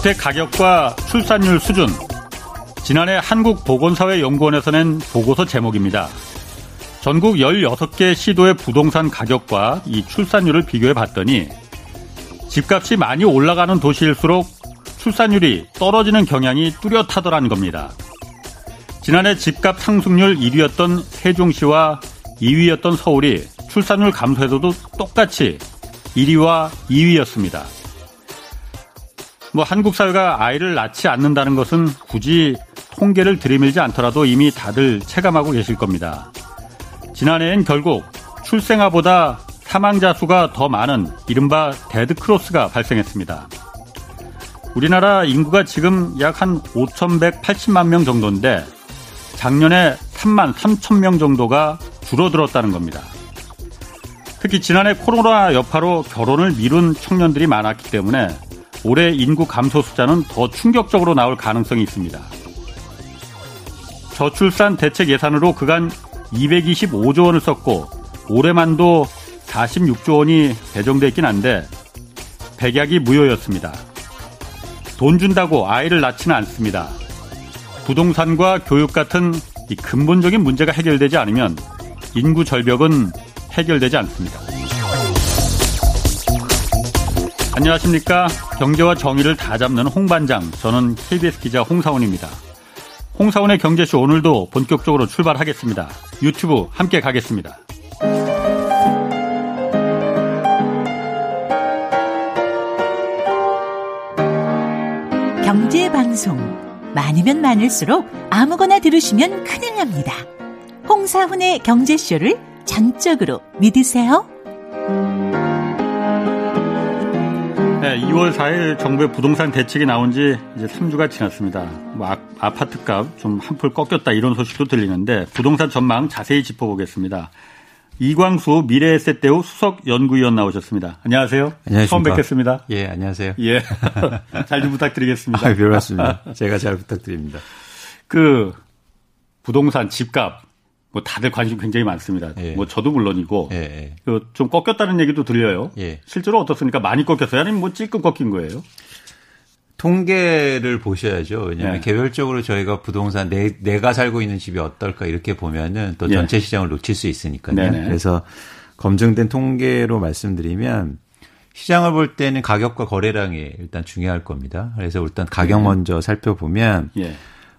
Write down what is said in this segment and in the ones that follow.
주택 가격과 출산율 수준. 지난해 한국보건사회연구원에서 낸 보고서 제목입니다. 전국 16개 시도의 부동산 가격과 이 출산율을 비교해 봤더니 집값이 많이 올라가는 도시일수록 출산율이 떨어지는 경향이 뚜렷하더라는 겁니다. 지난해 집값 상승률 1위였던 세종시와 2위였던 서울이 출산율 감소에서도 똑같이 1위와 2위였습니다. 뭐 한국 사회가 아이를 낳지 않는다는 것은 굳이 통계를 들이밀지 않더라도 이미 다들 체감하고 계실 겁니다. 지난해엔 결국 출생아보다 사망자 수가 더 많은 이른바 dead cross가 발생했습니다. 우리나라 인구가 지금 약 한 5,180만 명 정도인데 작년에 3만 3천 명 정도가 줄어들었다는 겁니다. 특히 지난해 코로나 여파로 결혼을 미룬 청년들이 많았기 때문에 올해 인구 감소 숫자는 더 충격적으로 나올 가능성이 있습니다. 저출산 대책 예산으로 그간 225조 원을 썼고 올해만도 46조 원이 배정됐긴 한데 백약이 무효였습니다. 돈 준다고 아이를 낳지는 않습니다. 부동산과 교육 같은 근본적인 문제가 해결되지 않으면 인구 절벽은 해결되지 않습니다. 안녕하십니까. 경제와 정의를 다 잡는 홍반장. 저는 KBS 기자 홍사원입니다. 홍사원의 경제쇼 오늘도 본격적으로 출발하겠습니다. 유튜브 함께 가겠습니다. 경제방송. 많으면 많을수록 아무거나 들으시면 큰일 납니다. 홍사훈의 경제쇼를 전적으로 믿으세요. 네, 2월 4일 정부의 부동산 대책이 나온 지 이제 3주가 지났습니다. 뭐 아, 파트값 좀 한풀 꺾였다 이런 소식도 들리는데 부동산 전망 자세히 짚어보겠습니다. 이광수 미래에셋대우 수석 연구위원 나오셨습니다. 안녕하세요. 안녕하십니까. 처음 뵙겠습니다. 예, 안녕하세요. 예. 잘 좀 부탁드리겠습니다. 아, 별 말씀입니다. 제가 잘 부탁드립니다. 그 부동산 집값 뭐 다들 관심 굉장히 많습니다. 예. 뭐 저도 물론이고 예, 예. 그좀 꺾였다는 얘기도 들려요. 예. 실제로 어떻습니까? 많이 꺾였어요? 아니면 뭐 찔끔 꺾인 거예요? 통계를 보셔야죠. 왜냐하면 네. 개별적으로 저희가 부동산 내, 내가 살고 있는 집이 어떨까 이렇게 보면은 또 예. 전체 시장을 놓칠 수 있으니까요. 네네. 그래서 검증된 통계로 말씀드리면 시장을 볼 때는 가격과 거래량이 일단 중요할 겁니다. 그래서 일단 가격 먼저 살펴보면 예.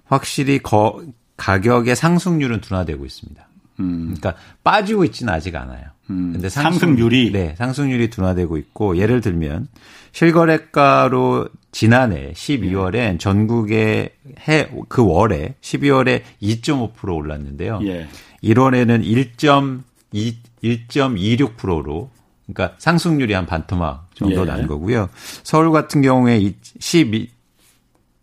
확실히 거, 가격의 상승률은 둔화되고 있습니다. 음. 그러니까 빠지고 있지는 아직 않아요. 음, 근데 상승 률이? 네, 상승률이 둔화되고 있고 예를 들면 실거래가로 지난해 12월엔 전국의 해 그 월에 12월에 2.5% 올랐는데요. 예. 1월에는 1.2 1.26%로 그러니까 상승률이 한 반토막 정도 예. 난 거고요. 서울 같은 경우에 이12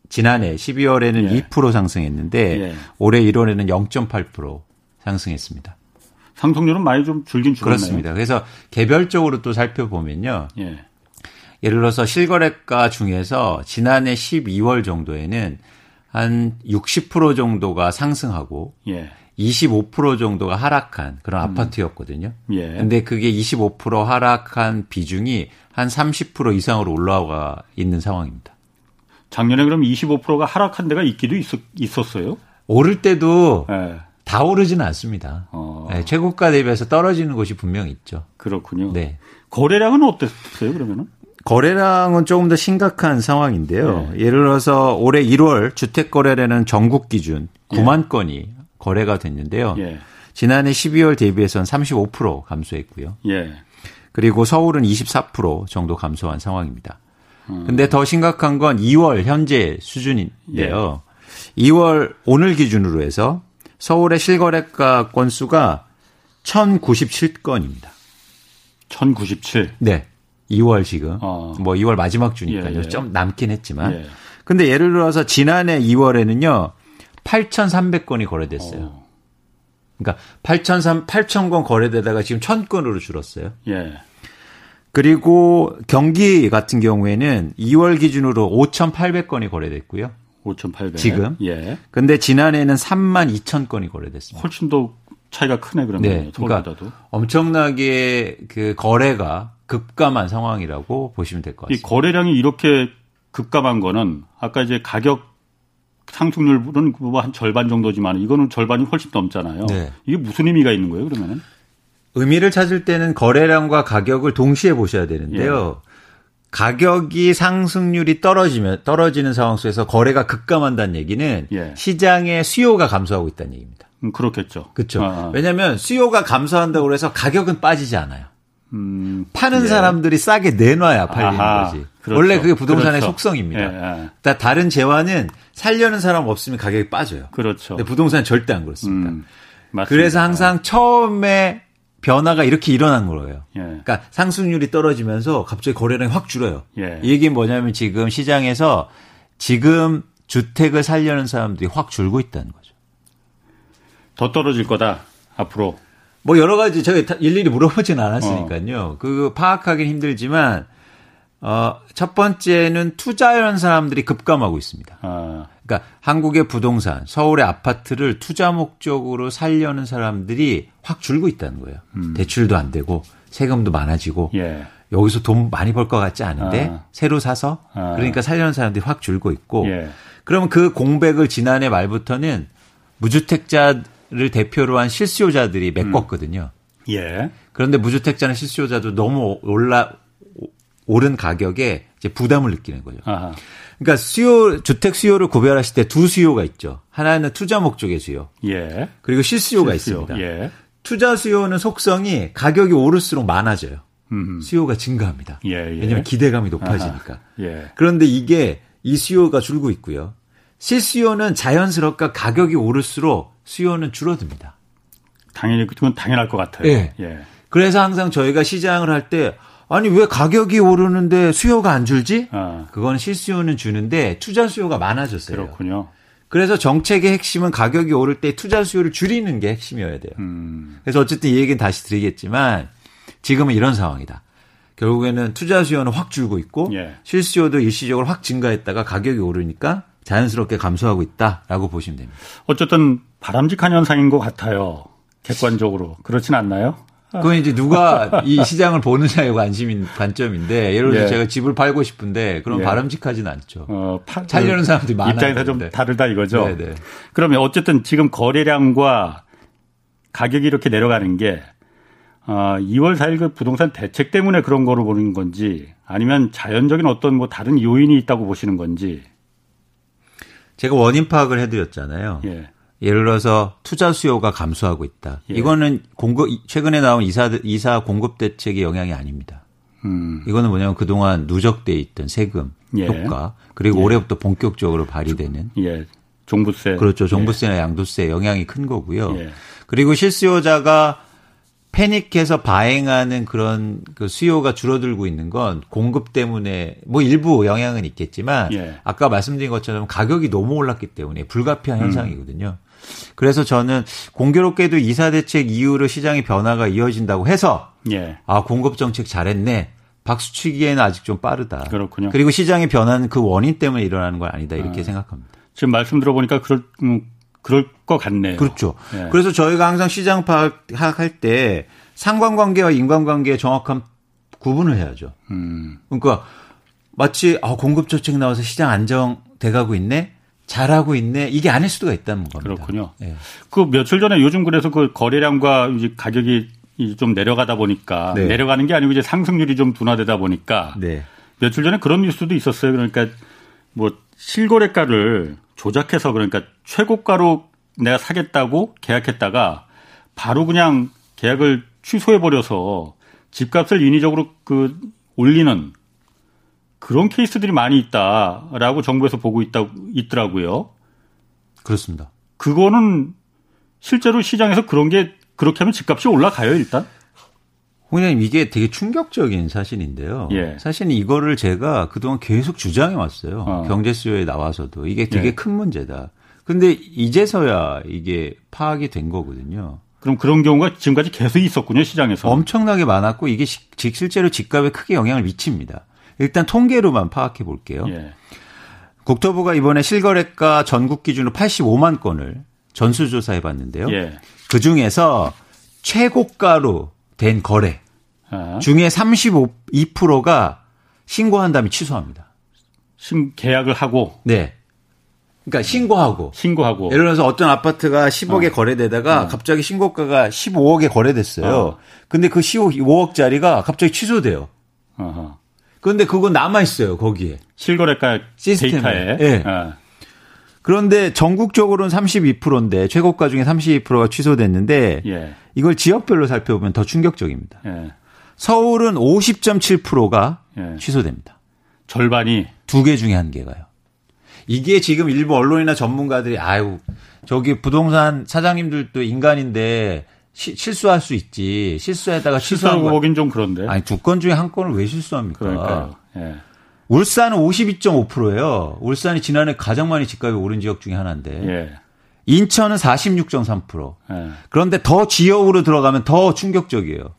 지난해 12월에는 예. 2% 상승했는데 예. 올해 1월에는 0.8% 상승했습니다. 상승률은 많이 좀 줄긴 줄었네요. 그렇습니다. 그래서 개별적으로 또 살펴보면요. 예. 예를 들어서 실거래가 중에서 지난해 12월 정도에는 한 60% 정도가 상승하고 예. 25% 정도가 하락한 그런 음. 아파트였거든요. 예. 근데 그게 25% 하락한 비중이 한 30% 이상으로 올라와 있는 상황입니다. 작년에 그럼 25%가 하락한 데가 있기도 있었, 있었어요? 오를 때도 예. 다 오르지는 않습니다. 어. 네, 최고가 대비해서 떨어지는 곳이 분명히 있죠. 그렇군요. 네. 거래량은 어땠어요, 그러면은? 거래량은 조금 더 심각한 상황인데요. 네. 예를 들어서 올해 1월 주택 거래량은 전국 기준 9만 건이 거래가 됐는데요. 예. 지난해 12월 대비해서는 35% 감소했고요. 예. 그리고 서울은 24% 정도 감소한 상황입니다. 음. 근데 더 심각한 건 2월 현재 수준인데요. 예. 2월 오늘 기준으로 해서 서울의 실거래가 건수가 1097건입니다. 1097. 네. 2월 지금. 어. 뭐 2월 마지막 주니까요. 예, 예. 좀 남긴 했지만. 예. 근데 예를 들어서 지난해 2월에는요. 8,300건이 거래됐어요. 어. 그러니까 8,300, 8,000건 거래되다가 지금 1,000건으로 줄었어요. 예. 그리고 경기 같은 경우에는 2월 기준으로 5,800건이 거래됐고요. 5,800. 지금? 예. 근데 지난해에는 3만 2천 건이 거래됐습니다. 훨씬 더 차이가 크네, 그러면. 네. 그러니까 서울보다도. 엄청나게 그 거래가 급감한 상황이라고 보시면 될것이 같습니다. 거래량이 이렇게 급감한 거는 아까 이제 가격 상승률은 뭐 한 절반 정도지만 이거는 절반이 훨씬 넘잖아요. 네. 이게 무슨 의미가 있는 거예요, 그러면은? 의미를 찾을 때는 거래량과 가격을 동시에 보셔야 되는데요. 예. 가격이 상승률이 떨어지면 떨어지는 상황 속에서 거래가 급감한다는 얘기는 예. 시장의 수요가 감소하고 있다는 얘기입니다. 음, 그렇겠죠. 그렇죠. 아. 왜냐하면 수요가 감소한다고 해서 가격은 빠지지 않아요. 음, 파는 예. 사람들이 싸게 내놔야 팔리는 아하, 거지. 그렇죠. 원래 그게 부동산의 그렇죠. 속성입니다. 예, 예. 그러니까 다른 재화는 살려는 사람 없으면 가격이 빠져요. 그렇죠. 근데 부동산은 절대 안 그렇습니다. 음, 그래서 항상 처음에 변화가 이렇게 일어난 거예요. 예. 그러니까 상승률이 떨어지면서 갑자기 거래량이 확 줄어요. 예. 이 얘기는 뭐냐면 지금 시장에서 지금 주택을 살려는 사람들이 확 줄고 있다는 거죠. 더 떨어질 거다 앞으로. 뭐 여러 가지 제가 일일이 물어보진 않았으니까요. 어. 그 파악하기는 힘들지만 어, 첫 번째는 투자하는 사람들이 급감하고 있습니다. 아. 그러니까 한국의 부동산, 서울의 아파트를 투자 목적으로 살려는 사람들이 확 줄고 있다는 거예요. 음. 대출도 안 되고 세금도 많아지고 예. 여기서 돈 많이 벌 것 같지 않은데 아. 새로 사서 아. 그러니까 살려는 사람들이 확 줄고 있고 예. 그러면 그 공백을 지난해 말부터는 무주택자를 대표로 한 실수요자들이 메꿨거든요. 음. 예. 그런데 무주택자는 실수요자도 너무 올라 오른 가격에 이제 부담을 느끼는 거죠. 아하. 그러니까 수요 주택 수요를 구별하실 때 두 수요가 있죠. 하나는 투자 목적의 수요. 예. 그리고 실수요가 실수요. 있습니다. 예. 투자 수요는 속성이 가격이 오를수록 많아져요. 음흠. 수요가 증가합니다. 예, 예. 왜냐하면 기대감이 높아지니까. 예. 그런데 이게 이 수요가 줄고 있고요. 실수요는 자연스럽게 가격이 오를수록 수요는 줄어듭니다. 당연히 그건 당연할 것 같아요. 예. 예. 그래서 항상 저희가 시장을 할 때 아니 왜 가격이 오르는데 수요가 안 줄지? 아. 그건 실수요는 주는데 투자 수요가 많아졌어요. 그렇군요. 그래서 정책의 핵심은 가격이 오를 때 투자 수요를 줄이는 게 핵심이어야 돼요. 음. 그래서 어쨌든 이 얘기는 다시 드리겠지만 지금은 이런 상황이다. 결국에는 투자 수요는 확 줄고 있고 예. 실수요도 일시적으로 확 증가했다가 가격이 오르니까 자연스럽게 감소하고 있다라고 보시면 됩니다. 어쨌든 바람직한 현상인 것 같아요. 객관적으로 그렇진 않나요? 그건 이제 누가 이 시장을 보느냐의 관심인 관점인데 예를 들어 서 예. 제가 집을 팔고 싶은데 그럼 예. 바람직하진 않죠. 어, 파, 살려는 사람들이 많아 입장에서 좀 다르다 이거죠. 네네. 네. 그러면 어쨌든 지금 거래량과 가격이 이렇게 내려가는 게 어, 2월 4일 그 부동산 대책 때문에 그런 거로 보는 건지 아니면 자연적인 어떤 뭐 다른 요인이 있다고 보시는 건지 제가 원인 파악을 해드렸잖아요. 예. 예를 들어서 투자 수요가 감소하고 있다. 예. 이거는 공급 최근에 나온 이사 이사 공급 대책의 영향이 아닙니다. 음. 이거는 뭐냐면 그동안 누적돼 있던 세금 예. 효과 그리고 예. 올해부터 본격적으로 발휘되는 예. 종부세 그렇죠. 종부세나 예. 양도세 영향이 큰 거고요. 예. 그리고 실수요자가 패닉해서 바행하는 그런 그 수요가 줄어들고 있는 건 공급 때문에 뭐 일부 영향은 있겠지만 예. 아까 말씀드린 것처럼 가격이 너무 올랐기 때문에 불가피한 음. 현상이거든요. 그래서 저는 공교롭게도 이사 대책 이후로 시장의 변화가 이어진다고 해서 예. 아 공급 정책 잘했네. 박수 치기에는 아직 좀 빠르다. 그렇군요. 그리고 시장의 변화는 그 원인 때문에 일어나는 건 아니다 이렇게 아. 생각합니다. 지금 말씀 들어보니까 그럴 음, 그럴 것 같네요. 그렇죠. 예. 그래서 저희가 항상 시장 파악할 때 상관관계와 인관관계의 정확한 구분을 해야죠. 음. 그러니까 마치 아 공급 정책 나와서 시장 안정돼 가고 있네. 잘하고 있네. 이게 아닐 수도 있다는 겁니다. 그렇군요. 네. 그 며칠 전에 요즘 그래서 그 거래량과 이제 가격이 좀 내려가다 보니까 네. 내려가는 게 아니고 이제 상승률이 좀 둔화되다 보니까 네. 며칠 전에 그런 뉴스도 있었어요. 그러니까 뭐 실거래가를 조작해서 그러니까 최고가로 내가 사겠다고 계약했다가 바로 그냥 계약을 취소해 버려서 집값을 인위적으로 그 올리는 그런 케이스들이 많이 있다라고 정부에서 보고 있다 있더라고요. 그렇습니다. 그거는 실제로 시장에서 그런 게 그렇게 하면 집값이 올라가요 일단. 홍님 이게 되게 충격적인 사실인데요. 예. 사실은 이거를 제가 그동안 계속 주장해 왔어요. 어. 경제 수요에 나와서도 이게 되게 예. 큰 문제다. 근데 이제서야 이게 파악이 된 거거든요. 그럼 그런 경우가 지금까지 계속 있었군요, 시장에서. 엄청나게 많았고 이게 실제로 집값에 크게 영향을 미칩니다. 일단 통계로만 파악해 볼게요. 예. 국토부가 이번에 실거래가 전국 기준으로 85만 건을 전수조사해 봤는데요. 예. 그 중에서 최고가로 된 거래 아. 중에 32%가 신고한 다음에 취소합니다. 신 계약을 하고 네. 그러니까 신고하고 신고하고 예를 들어서 어떤 아파트가 10억에 어. 거래되다가 어. 갑자기 신고가가 15억에 거래됐어요. 어. 근데 그 15억짜리가 갑자기 취소돼요. 어허. 그런데 그건 남아 있어요 거기에 실거래가 시스템에. 데이터에. 네. 어. 그런데 전국적으로는 32%인데 최고가 중에 32%가 취소됐는데 예. 이걸 지역별로 살펴보면 더 충격적입니다. 예. 서울은 50.7%가 예. 취소됩니다. 절반이 두 개 중에 한 개가요. 이게 지금 일부 언론이나 전문가들이 아유 저기 부동산 사장님들도 인간인데 시, 실수할 수 있지 실수에다가 실수하고 보긴 좀 그런데 아니 두 건 중에 한 건을 왜 실수합니까? 그러니까요. 예. 울산은 52.5%예요. 울산이 지난해 가장 많이 집값이 오른 지역 중에 하나인데. 예. 인천은 46.3%. 예. 그런데 더 지역으로 들어가면 더 충격적이에요.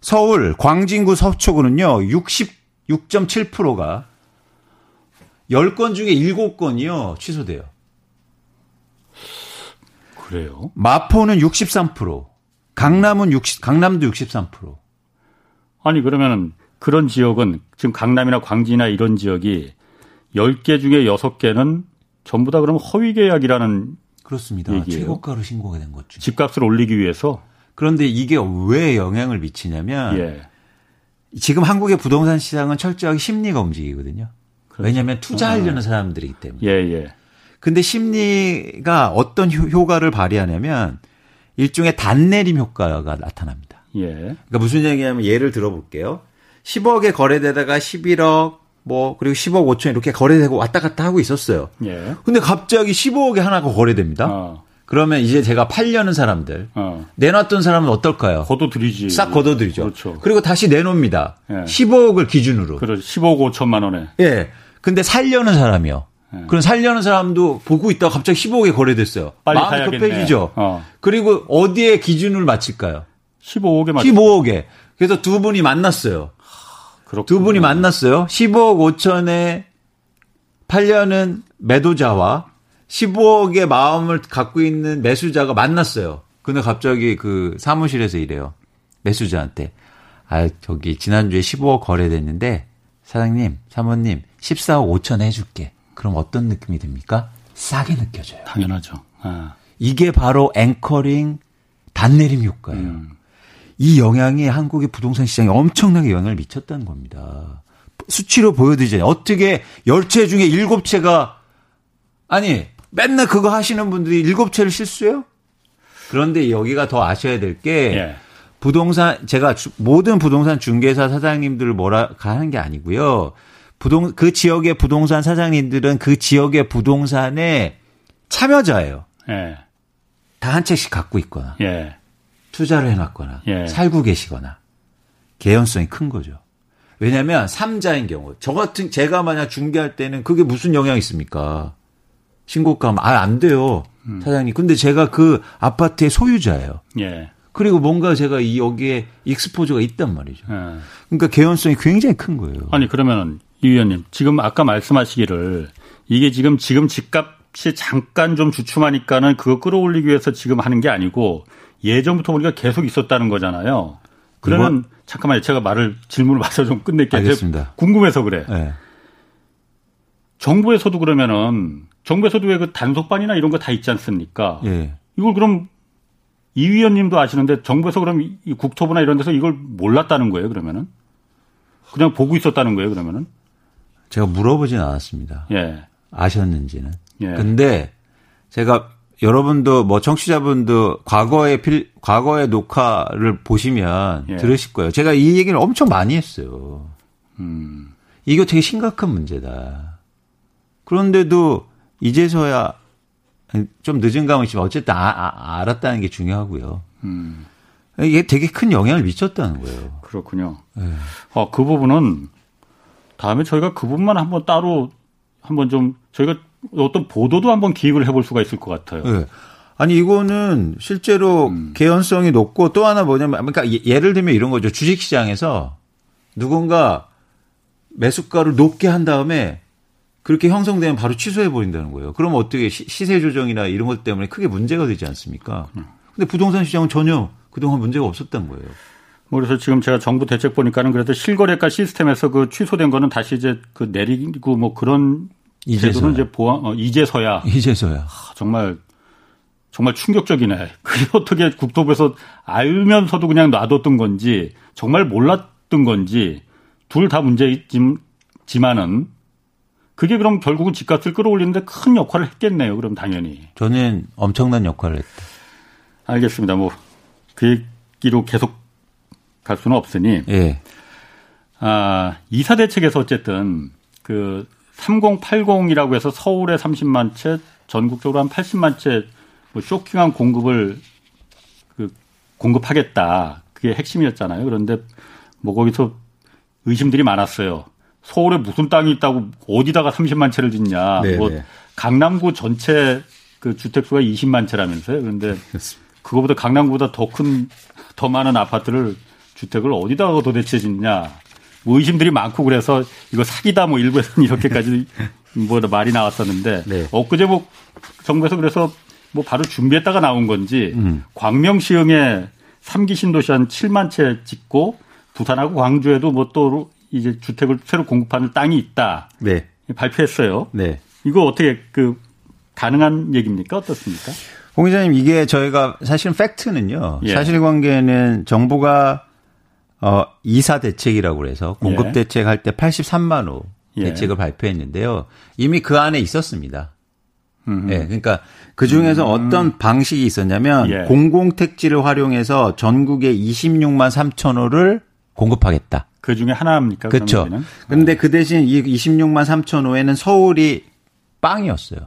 서울, 광진구 서초구는요, 66.7%가 10건 중에 7건이요, 취소돼요. 그래요? 마포는 63%, 강남은 60, 강남도 63%. 아니, 그러면은 그런 지역은 지금 강남이나 광진이나 이런 지역이 10개 중에 6개는 전부 다 그럼 허위 계약이라는 그렇습니다. 얘기예요. 최고가로 신고가 된 거죠. 집값을 올리기 위해서 그런데 이게 왜 영향을 미치냐면 예. 지금 한국의 부동산 시장은 철저하게 심리가 움직이거든요. 그렇죠. 왜냐하면 투자하려는 아. 사람들이기 때문에. 예, 예. 근데 심리가 어떤 효과를 발휘하냐면 일종의 단내림 효과가 나타납니다. 예. 그러니까 무슨 얘기냐면 예를 들어볼게요. 10억에 거래되다가 11억 뭐 그리고 10억 5천 이렇게 거래되고 왔다 갔다 하고 있었어요. 예. 근데 갑자기 15억에 하나가 거래됩니다. 어. 그러면 이제 제가 팔려는 사람들 어. 내놨던 사람은 어떨까요? 걷어들이지. 싹 걷어들이죠. 그렇죠. 그리고 다시 내놓습니다. 예. 15억을 기준으로. 그렇죠. 15억 5천만 원에. 예. 근데 살려는 사람이요. 예. 그럼 살려는 사람도 보고 있다가 갑자기 15억에 거래됐어요. 빨리 마음이. 급해지죠. 어. 그리고 어디에 기준을 맞힐까요? 15억에 맞 15억에. 그래서 두 분이 만났어요. 그렇구나. 두 분이 만났어요. 15억 5천에 팔려는 매도자와 15억의 마음을 갖고 있는 매수자가 만났어요. 근데 갑자기 그 사무실에서 이래요. 매수자한테. 아, 저기 지난주에 15억 거래됐는데 사장님, 사모님 14억 5천 해줄게. 그럼 어떤 느낌이 듭니까? 싸게 느껴져요. 당연하죠. 아. 이게 바로 앵커링 단내림 효과예요. 음. 이 영향이 한국의 부동산 시장에 엄청나게 영향을 미쳤다는 겁니다. 수치로 보여드리잖아요. 어떻게 열채 중에 일곱 채가 아니 맨날 그거 하시는 분들이 일곱 채를 실수해요? 그런데 여기가 더 아셔야 될게 예. 부동산 제가 주, 모든 부동산 중개사 사장님들을 뭐라 하는 게 아니고요. 부동 그 지역의 부동산 사장님들은 그 지역의 부동산의 참여자예요. 예. 다 한 채씩 갖고 있거나. 예. 투자를 해놨거나 예. 살고 계시거나 개연성이 큰 거죠. 왜냐하면 삼자인 경우 저 같은 제가 만약 중개할 때는 그게 무슨 영향이 있습니까? 신고가 아안 돼요 음. 사장님. 근데 제가 그 아파트의 소유자예요. 예. 그리고 뭔가 제가 이 여기에 익스포저가 있단 말이죠. 예. 그러니까 개연성이 굉장히 큰 거예요. 아니 그러면 이 위원님 지금 아까 말씀하시기를 이게 지금 지금 집값이 잠깐 좀 주춤하니까는 그거 끌어올리기 위해서 지금 하는 게 아니고 예전부터 우리가 계속 있었다는 거잖아요. 그러면 이번... 잠깐만요. 제가 말을 질문을 봐서 좀 끝낼게요. 알겠습니다. 궁금해서 그래. 네. 정부에서도 그러면은 정부에서도 왜 그 단속반이나 이런 거 다 있지 않습니까? 예. 이걸 그럼 이 위원님도 아시는데 정부에서 그럼 이 국토부나 이런 데서 이걸 몰랐다는 거예요, 그러면은? 그냥 보고 있었다는 거예요, 그러면은? 제가 물어보진 않았습니다. 예. 아셨는지는. 예. 근데 제가 여러분도 뭐 청취자분도 과거의 필 과거의 녹화를 보시면 예. 들으실 거예요. 제가 이 얘기를 엄청 많이 했어요. 음. 이거 되게 심각한 문제다. 그런데도 이제서야 좀 늦은 감은 있지만 어쨌든 아, 아, 알았다는 게 중요하고요. 음. 이게 되게 큰 영향을 미쳤다는 거예요. 그렇군요. 네. 어, 그 부분은 다음에 저희가 그 부분만 한번 따로 한번 좀 저희가 어떤 보도도 한번 기획을 해볼 수가 있을 것 같아요. 네. 아니 이거는 실제로 음. 개연성이 높고 또 하나 뭐냐면 그러니까 예, 예를 들면 이런 거죠. 주식시장에서 누군가 매수가를 높게 한 다음에 그렇게 형성되면 바로 취소해 버린다는 거예요. 그럼 어떻게 시세 조정이나 이런 것 때문에 크게 문제가 되지 않습니까? 음. 근데 부동산 시장은 전혀 그동안 문제가 없었던 거예요. 뭐 그래서 지금 제가 정부 대책 보니까는 그래도 실거래가 시스템에서 그 취소된 거는 다시 이제 그 내리고 뭐 그런 이제서야. 제도는 이제 보완 어, 이제서야 이제서야 하, 정말 정말 충격적이네. 그게 어떻게 국토부에서 알면서도 그냥 놔뒀던 건지 정말 몰랐던 건지 둘 다 문제지만은 그게 그럼 결국은 집값을 끌어올리는데 큰 역할을 했겠네요. 그럼 당연히. 저는 엄청난 역할을 했다. 알겠습니다. 뭐 그 얘기로 계속 갈 수는 없으니. 예. 아, 이사 대책에서 어쨌든 그 3080이라고 해서 서울에 30만 채, 전국적으로 한 80만 채 뭐 쇼킹한 공급을 그 공급하겠다. 그게 핵심이었잖아요. 그런데 뭐 거기서 의심들이 많았어요. 서울에 무슨 땅이 있다고 어디다가 30만 채를 짓냐. 네네. 뭐 네. 강남구 전체 그 주택 수가 20만 채라면서요. 그런데 그거보다 강남구보다 더 큰 더 많은 아파트를 주택을 어디다가 도대체 짓냐. 뭐 의심들이 많고 그래서 이거 사기다 뭐 일부에서는 이렇게까지 뭐 말이 나왔었는데 네. 엊그제 뭐 정부에서 그래서 뭐 바로 준비했다가 나온 건지 음. 광명시흥에 3기 신도시 한 7만 채 짓고 부산하고 광주에도 뭐 또 이제 주택을 새로 공급하는 땅이 있다. 네. 발표했어요. 네. 이거 어떻게 그 가능한 얘기입니까? 어떻습니까? 홍 기자님 이게 저희가 사실은 팩트는요. 예. 사실관계는 정부가 어 이사 대책이라고 그래서 공급 예. 대책 할 때 83만 호 예. 대책을 발표했는데요. 이미 그 안에 있었습니다. 음. 예. 그러니까 그 중에서 음. 어떤 방식이 있었냐면 예. 공공 택지를 활용해서 전국에 26만 3천 호를 공급하겠다. 그 중에 하나입니까? 그렇죠. 그런데 그 대신 이 26만 3천 호에는 서울이 빵이었어요.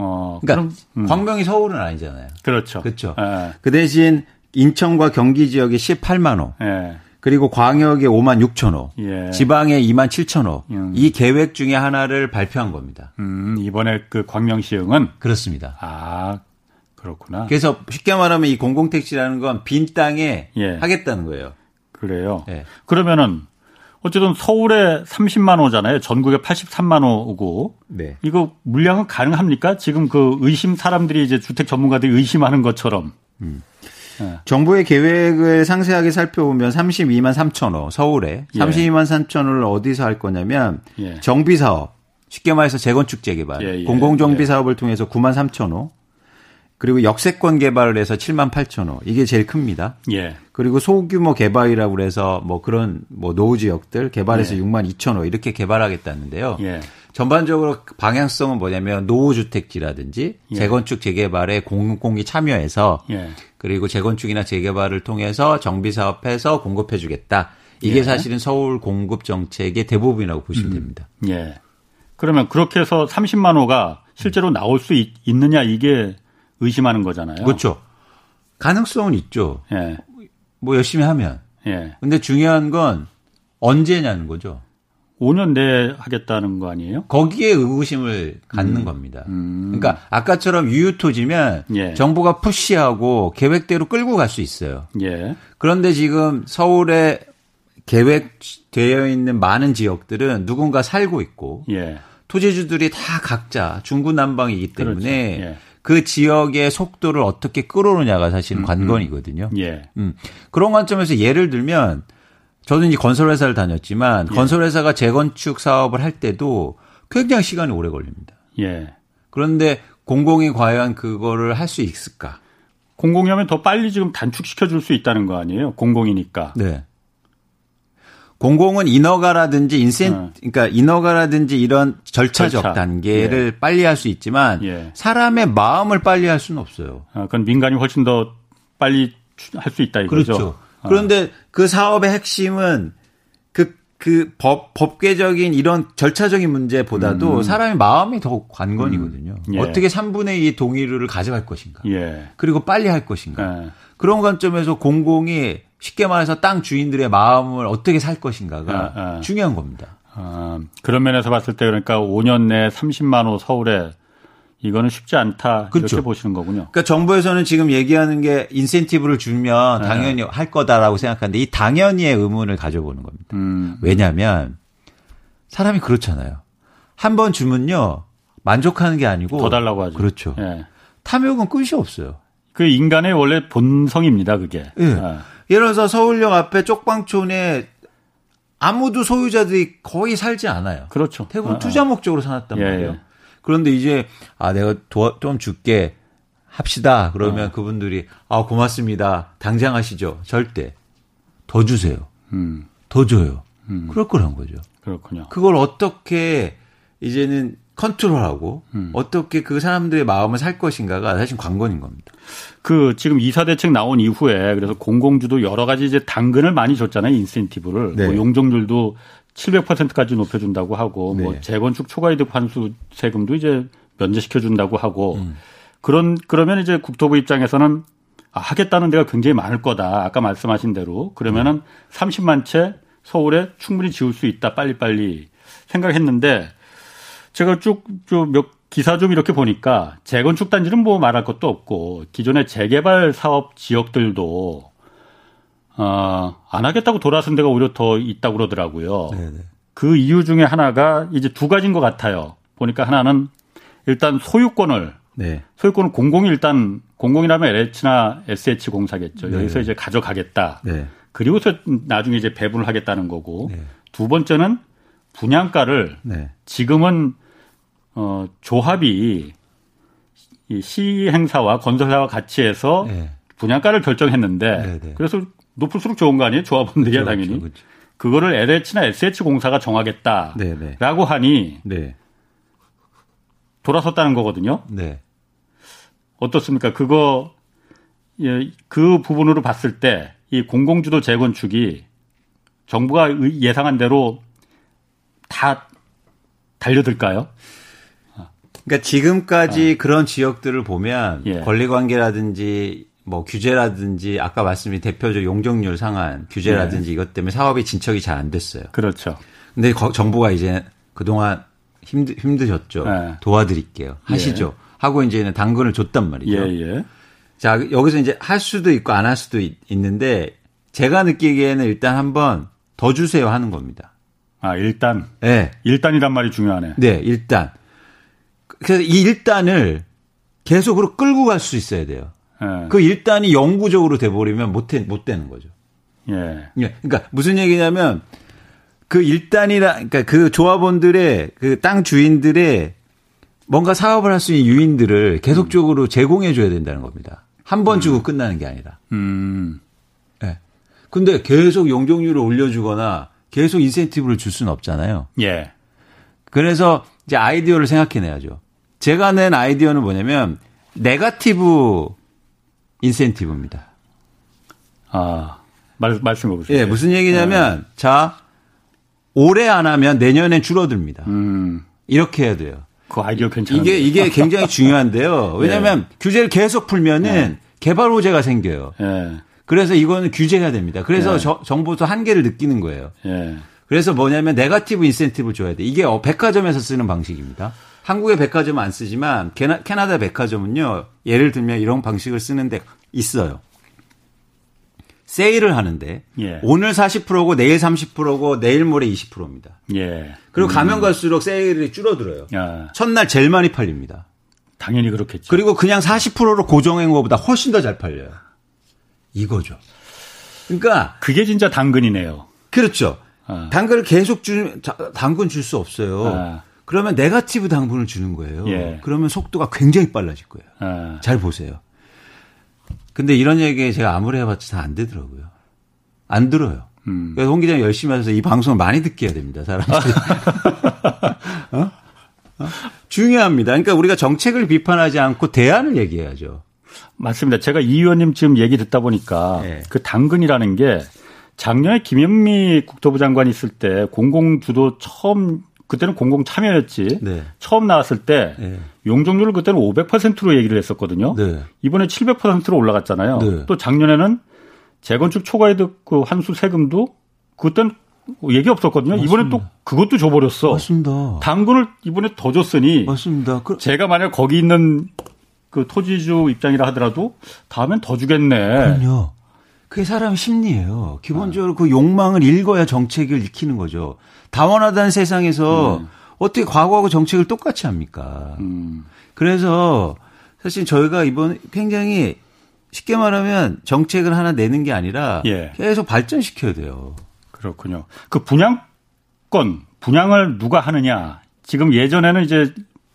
어, 그러니까 그럼, 음. 광명이 서울은 아니잖아요. 그렇죠. 그렇죠. 예. 그 대신 인천과 경기 지역에 18만 호. 예. 그리고 광역에 5만 6천 호, 예. 지방에 2만 7천 호. 음. 이 계획 중에 하나를 발표한 겁니다. 음, 이번에 그 광명 시흥은 그렇습니다. 아, 그렇구나. 그래서 쉽게 말하면 이 공공택지라는 건 빈 땅에 예. 하겠다는 거예요. 그래요. 예. 그러면은 어쨌든 서울에 30만 호잖아요. 전국에 83만 호고. 네. 이거 물량은 가능합니까? 지금 그 의심 사람들이 이제 주택 전문가들이 의심하는 것처럼. 음. 네. 정부의 계획을 상세하게 살펴보면 32만 3천 호 서울에 예. 32만 3천 호를 어디서 할 거냐면 예. 정비 사업 쉽게 말해서 재건축 재개발 예, 예. 공공 정비 예. 사업을 통해서 9만 3천 호 그리고 역세권 개발을 해서 7만 8천 호 이게 제일 큽니다. 예. 그리고 소규모 개발이라고 그래서 뭐 그런 뭐 노후 지역들 개발해서 예. 6만 2천 호 이렇게 개발하겠다는데요. 예. 전반적으로 방향성은 뭐냐면 노후 주택지라든지 예. 재건축 재개발에 공공이 참여해서 예. 그리고 재건축이나 재개발을 통해서 정비 사업해서 공급해 주겠다. 이게 예. 사실은 서울 공급 정책의 대부분이라고 보시면 음. 됩니다. 예. 그러면 그렇게 해서 30만 호가 실제로 나올 수 있, 느냐 이게 의심하는 거잖아요. 그렇죠. 가능성은 있죠. 예. 뭐 열심히 하면. 예. 근데 중요한 건 언제냐는 거죠. 5년 내에 하겠다는 거 아니에요? 거기에 의구심을 갖는 음. 겁니다. 음. 그러니까 아까처럼 유유토지면 예. 정부가 푸시하고 계획대로 끌고 갈 수 있어요. 예. 그런데 지금 서울에 계획되어 있는 많은 지역들은 누군가 살고 있고 예. 토지주들이 다 각자 중구난방이기 때문에 그렇죠. 예. 그 지역의 속도를 어떻게 끌어오느냐가 사실은 음, 음. 관건이거든요. 예. 음. 그런 관점에서 예를 들면 저는 이제 건설회사를 다녔지만 예. 건설회사가 재건축 사업을 할 때도 굉장히 시간이 오래 걸립니다. 예. 그런데 공공이 과연 그거를 할 수 있을까? 공공이 하면 더 빨리 지금 단축시켜 줄 수 있다는 거 아니에요? 공공이니까. 네. 공공은 인허가라든지 인센 어. 그러니까 인허가라든지 이런 절차적 절차. 단계를 예. 빨리 할 수 있지만 예. 사람의 마음을 빨리 할 수는 없어요. 아, 그건 민간이 훨씬 더 빨리 할 수 있다 이거죠. 그렇죠. 그런데 그 사업의 핵심은 그, 그 법, 법계적인 이런 절차적인 문제보다도 음. 사람의 마음이 더 관건이거든요. 음. 예. 어떻게 3분의 2 동의를 가져갈 것인가. 예. 그리고 빨리 할 것인가. 예. 그런 관점에서 공공이 쉽게 말해서 땅 주인들의 마음을 어떻게 살 것인가가 아, 아. 중요한 겁니다. 아, 그런 면에서 봤을 때 그러니까 5년 내에 30만 호 서울에 이거는 쉽지 않다 그렇죠. 이렇게 보시는 거군요. 그러니까 정부에서는 지금 얘기하는 게 인센티브를 주면 네. 당연히 네. 할 거다라고 생각하는데 이 당연히의 의문을 가져보는 겁니다. 음. 왜냐하면 사람이 그렇잖아요. 한 번 주면요 만족하는 게 아니고 더 달라고 하죠. 그렇죠. 네. 탐욕은 끝이 없어요. 그 인간의 원래 본성입니다, 그게. 네. 네. 예를 들어서 서울역 앞에 쪽방촌에 아무도 소유자들이 거의 살지 않아요. 그렇죠. 대부분 아, 투자 목적으로 사놨단 예, 말이에요. 예. 그런데 이제 아 내가 도와, 좀 줄게 합시다. 그러면 어. 그분들이 아 고맙습니다. 당장 하시죠. 절대 더 주세요. 음. 더 줘요. 음. 그럴 거란 거죠. 그렇군요. 그걸 어떻게 이제는 컨트롤하고 음. 어떻게 그 사람들의 마음을 살 것인가가 사실 관건인 겁니다. 그 지금 이사 대책 나온 이후에 그래서 공공주도 여러 가지 이제 당근을 많이 줬잖아요 인센티브를 네. 뭐 용적률도 700%까지 높여준다고 하고 뭐 네. 뭐 재건축 초과이득 환수 세금도 이제 면제시켜 준다고 하고 음. 그런 그러면 이제 국토부 입장에서는 아, 하겠다는 데가 굉장히 많을 거다. 아까 말씀하신 대로 그러면은 음. 30만 채 서울에 충분히 지을 수 있다. 빨리빨리 생각했는데 제가 쭉몇 기사 좀 이렇게 보니까 재건축 단지는 뭐 말할 것도 없고 기존의 재개발 사업 지역들도 어, 안 하겠다고 돌아선 데가 오히려 더 있다고 그러더라고요. 네네. 그 이유 중에 하나가 이제 두 가지인 것 같아요. 보니까 하나는 일단 소유권을 네. 소유권을 공공이 일단 공공이라면 LH나 SH 공사겠죠. 네. 여기서 이제 가져가겠다. 네. 그리고서 나중에 이제 배분을 하겠다는 거고 네. 두 번째는 분양가를 네. 지금은 어, 조합이 이 시행사와 건설사와 같이 해서 네. 분양가를 결정했는데 네, 네. 그래서 높을수록 좋은 거 아니에요? 조합원들이야 그렇죠, 당연히. 그렇죠. 그거를 LH나 SH 공사가 정하겠다라고 네, 네. 하니 네. 돌아섰다는 거거든요. 네. 어떻습니까? 그거 예, 그 부분으로 봤을 때 이 공공주도 재건축이 정부가 예상한 대로 다 달려들까요? 그러니까 지금까지 어. 그런 지역들을 보면 예. 권리 관계라든지 뭐 규제라든지 아까 말씀드린 대표적 용적률 상한 규제라든지 예. 이것 때문에 사업이 진척이 잘 안 됐어요. 그렇죠. 근데 정부가 이제 그동안 힘드, 힘드셨죠. 예. 도와드릴게요. 하시죠. 예. 하고 이제는 당근을 줬단 말이죠. 예, 예. 자, 여기서 이제 할 수도 있고 안 할 수도 있, 는데 제가 느끼기에는 일단 한번 더 주세요 하는 겁니다. 아, 일단? 네. 일단이란 말이 중요하네. 네, 일단. 그래서 이 일단을 계속으로 끌고 갈 수 있어야 돼요. 예. 그 일단이 영구적으로 돼버리면 못, 해, 못 되는 거죠. 예. 예. 그러니까 무슨 얘기냐면 그 일단이라, 그러니까 그 조합원들의 그 땅 주인들의 뭔가 사업을 할 수 있는 유인들을 계속적으로 음. 제공해 줘야 된다는 겁니다. 한번 주고 음. 끝나는 게 아니라. 음. 예. 근데 계속 용적률을 올려주거나 계속 인센티브를 줄 수는 없잖아요. 예. 그래서 이제 아이디어를 생각해내야죠. 제가 낸 아이디어는 뭐냐면 네가티브 인센티브입니다. 아, 말, 말씀해 보세요. 예, 무슨 얘기냐면, 네. 자, 올해 안 하면 내년엔 줄어듭니다. 음. 이렇게 해야 돼요. 그 아이디어 괜찮아요. 이게, 이게 굉장히 중요한데요. 왜냐면 예. 규제를 계속 풀면은 예. 개발 호재가 생겨요. 예. 그래서 이거는 규제가 됩니다. 그래서 예. 저, 정부도 한계를 느끼는 거예요. 예. 그래서 뭐냐면 네가티브 인센티브를 줘야 돼. 이게 어, 백화점에서 쓰는 방식입니다. 한국의 백화점 안 쓰지만 캐나, 캐나다 백화점은요. 예를 들면 이런 방식을 쓰는 데 있어요. 세일을 하는데 예. 오늘 40%고 내일 30%고 내일 모레 20%입니다. 예. 그리고 음. 가면 갈수록 세일이 줄어들어요. 야. 첫날 제일 많이 팔립니다. 당연히 그렇겠죠. 그리고 그냥 40%로 고정한 것보다 훨씬 더 잘 팔려요. 이거죠. 그러니까 그게 진짜 당근이네요. 그렇죠. 아. 당근을 계속 주 당근 줄 수 없어요. 아. 그러면 네가티브 당분을 주는 거예요. 예. 그러면 속도가 굉장히 빨라질 거예요. 아. 잘 보세요. 근데 이런 얘기 제가 아무리 해봤자 다 안 되더라고요. 안 들어요. 음. 그래서 홍 기자님 열심히 하셔서 이 방송을 많이 듣게 해야 됩니다, 사람들이. 어? 어? 중요합니다. 그러니까 우리가 정책을 비판하지 않고 대안을 얘기해야죠. 맞습니다. 제가 이 의원님 지금 얘기 듣다 보니까 네. 그 당근이라는 게 작년에 김현미 국토부 장관이 있을 때 공공주도 처음 그때는 공공 참여였지. 네. 처음 나왔을 때 네. 용적률을 그때는 500%로 얘기를 했었거든요. 네. 이번에 700%로 올라갔잖아요. 네. 또 작년에는 재건축 초과이득 그 환수 세금도 그땐 얘기 없었거든요. 맞습니다. 이번에 또 그것도 줘버렸어. 맞습니다. 당근을 이번에 더 줬으니. 맞습니다. 그... 제가 만약 거기 있는 그 토지주 입장이라 하더라도 다음엔 더 주겠네. 그럼요. 그게 사람 심리예요. 기본적으로 아. 그 욕망을 읽어야 정책을 익히는 거죠. 다원화된 세상에서 음. 어떻게 과거하고 정책을 똑같이 합니까? 음. 그래서 사실 저희가 이번 굉장히 쉽게 말하면 정책을 하나 내는 게 아니라 예. 계속 발전시켜야 돼요. 그렇군요. 그 분양권, 분양을 누가 하느냐. 지금 예전에는 이제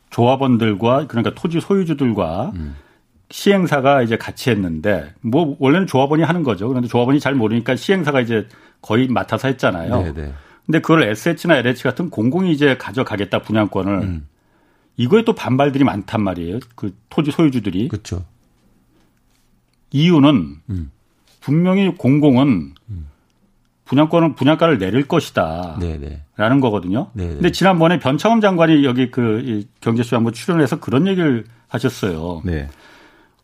조합원들과 그러니까 토지 소유주들과 음. 시행사가 이제 같이 했는데 뭐 원래는 조합원이 하는 거죠. 그런데 조합원이 잘 모르니까 시행사가 이제 거의 맡아서 했잖아요. 네네. 네. 근데 그걸 SH나 LH 같은 공공이 이제 가져가겠다 분양권을 음. 이거에 또 반발들이 많단 말이에요. 그 토지 소유주들이. 그렇죠. 이유는 음. 분명히 공공은 음. 분양권은 분양가를 내릴 것이다. 네네. 라는 거거든요. 네네. 근데 지난번에 변창흠 장관이 여기 그 경제쇼 한번 출연해서 그런 얘기를 하셨어요. 네.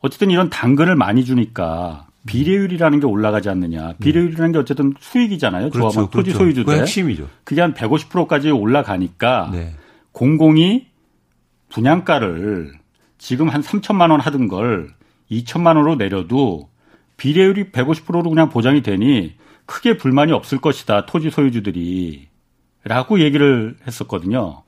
어쨌든 이런 당근을 많이 주니까 비례율이라는 게 올라가지 않느냐. 비례율이라는 게 어쨌든 수익이잖아요. 그렇죠, 조합원 토지 그렇죠. 소유주들. 그 핵심이죠. 그게 한 150%까지 올라가니까 네. 공공이 분양가를 지금 한 3천만 원 하던 걸 2천만 원으로 내려도 비례율이 150%로 그냥 보장이 되니 크게 불만이 없을 것이다. 토지 소유주들이. 라고 얘기를 했었거든요.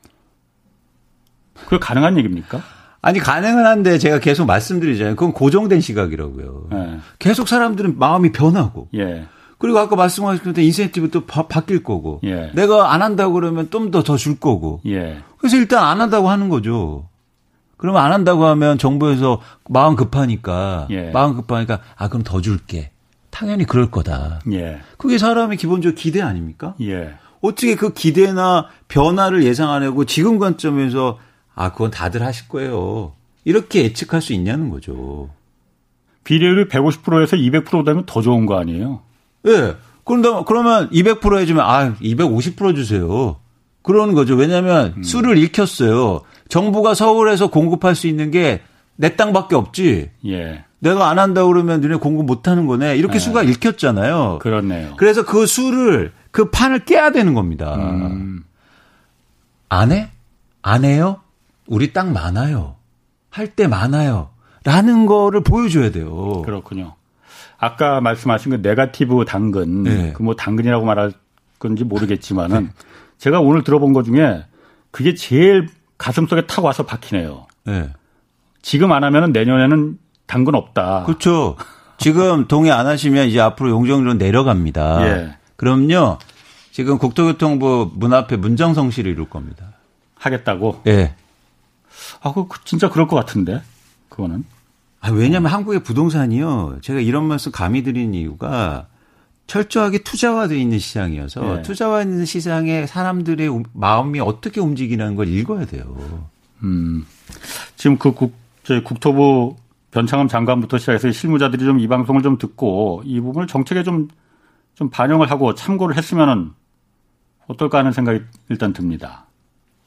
그게 가능한 얘기입니까? 아니 가능은 한데 제가 계속 말씀드리잖아요. 그건 고정된 시각이라고요. 네. 계속 사람들은 마음이 변하고. 예. 그리고 아까 말씀하셨던 인센티브 또 바, 뀔 거고. 예. 내가 안 한다고 그러면 좀 더 더 줄 거고. 예. 그래서 일단 안 한다고 하는 거죠. 그러면 안 한다고 하면 정부에서 마음 급하니까 예. 마음 급하니까 아 그럼 더 줄게. 당연히 그럴 거다. 예. 그게 사람의 기본적 기대 아닙니까? 예. 어떻게 그 기대나 변화를 예상 안 하고 지금 관점에서 아, 그건 다들 하실 거예요. 이렇게 예측할 수 있냐는 거죠. 비례율이 150%에서 200% 되면 더 좋은 거 아니에요? 예. 네. 그런데 그러면 200% 해주면 아, 250% 주세요. 그러는 거죠. 왜냐하면 음. 수를 읽혔어요. 정부가 서울에서 공급할 수 있는 게 내 땅밖에 없지. 예. 내가 안 한다 그러면 너네 공급 못 하는 거네. 이렇게 네. 수가 읽혔잖아요. 그렇네요. 그래서 그 수를 그 판을 깨야 되는 겁니다. 음. 안 해? 안 해요? 우리 땅 많아요. 할 때 많아요. 라는 거를 보여줘야 돼요. 그렇군요. 아까 말씀하신 그 네가티브 당근, 네. 그뭐 당근이라고 말할 건지 모르겠지만은 네. 제가 오늘 들어본 것 중에 그게 제일 가슴 속에 탁 와서 박히네요. 네. 지금 안 하면은 내년에는 당근 없다. 그렇죠. 지금 동의 안 하시면 이제 앞으로 용적률은 내려갑니다. 예. 그럼요. 지금 국토교통부 문 앞에 문정성시를 이룰 겁니다. 하겠다고? 예. 아, 그 진짜 그럴 것 같은데. 그거는. 아, 왜냐면 한국의 부동산이요. 제가 이런 말씀 감히 드리는 이유가 철저하게 투자화되어 있는 시장이어서 네. 투자화 있는 시장에 사람들의 마음이 어떻게 움직이는 걸 읽어야 돼요. 음. 지금 그 국, 저희 국토부 변창흠 장관부터 시작해서 실무자들이 좀 이 방송을 좀 듣고 이 부분을 정책에 좀, 좀 반영을 하고 참고를 했으면은 어떨까 하는 생각이 일단 듭니다.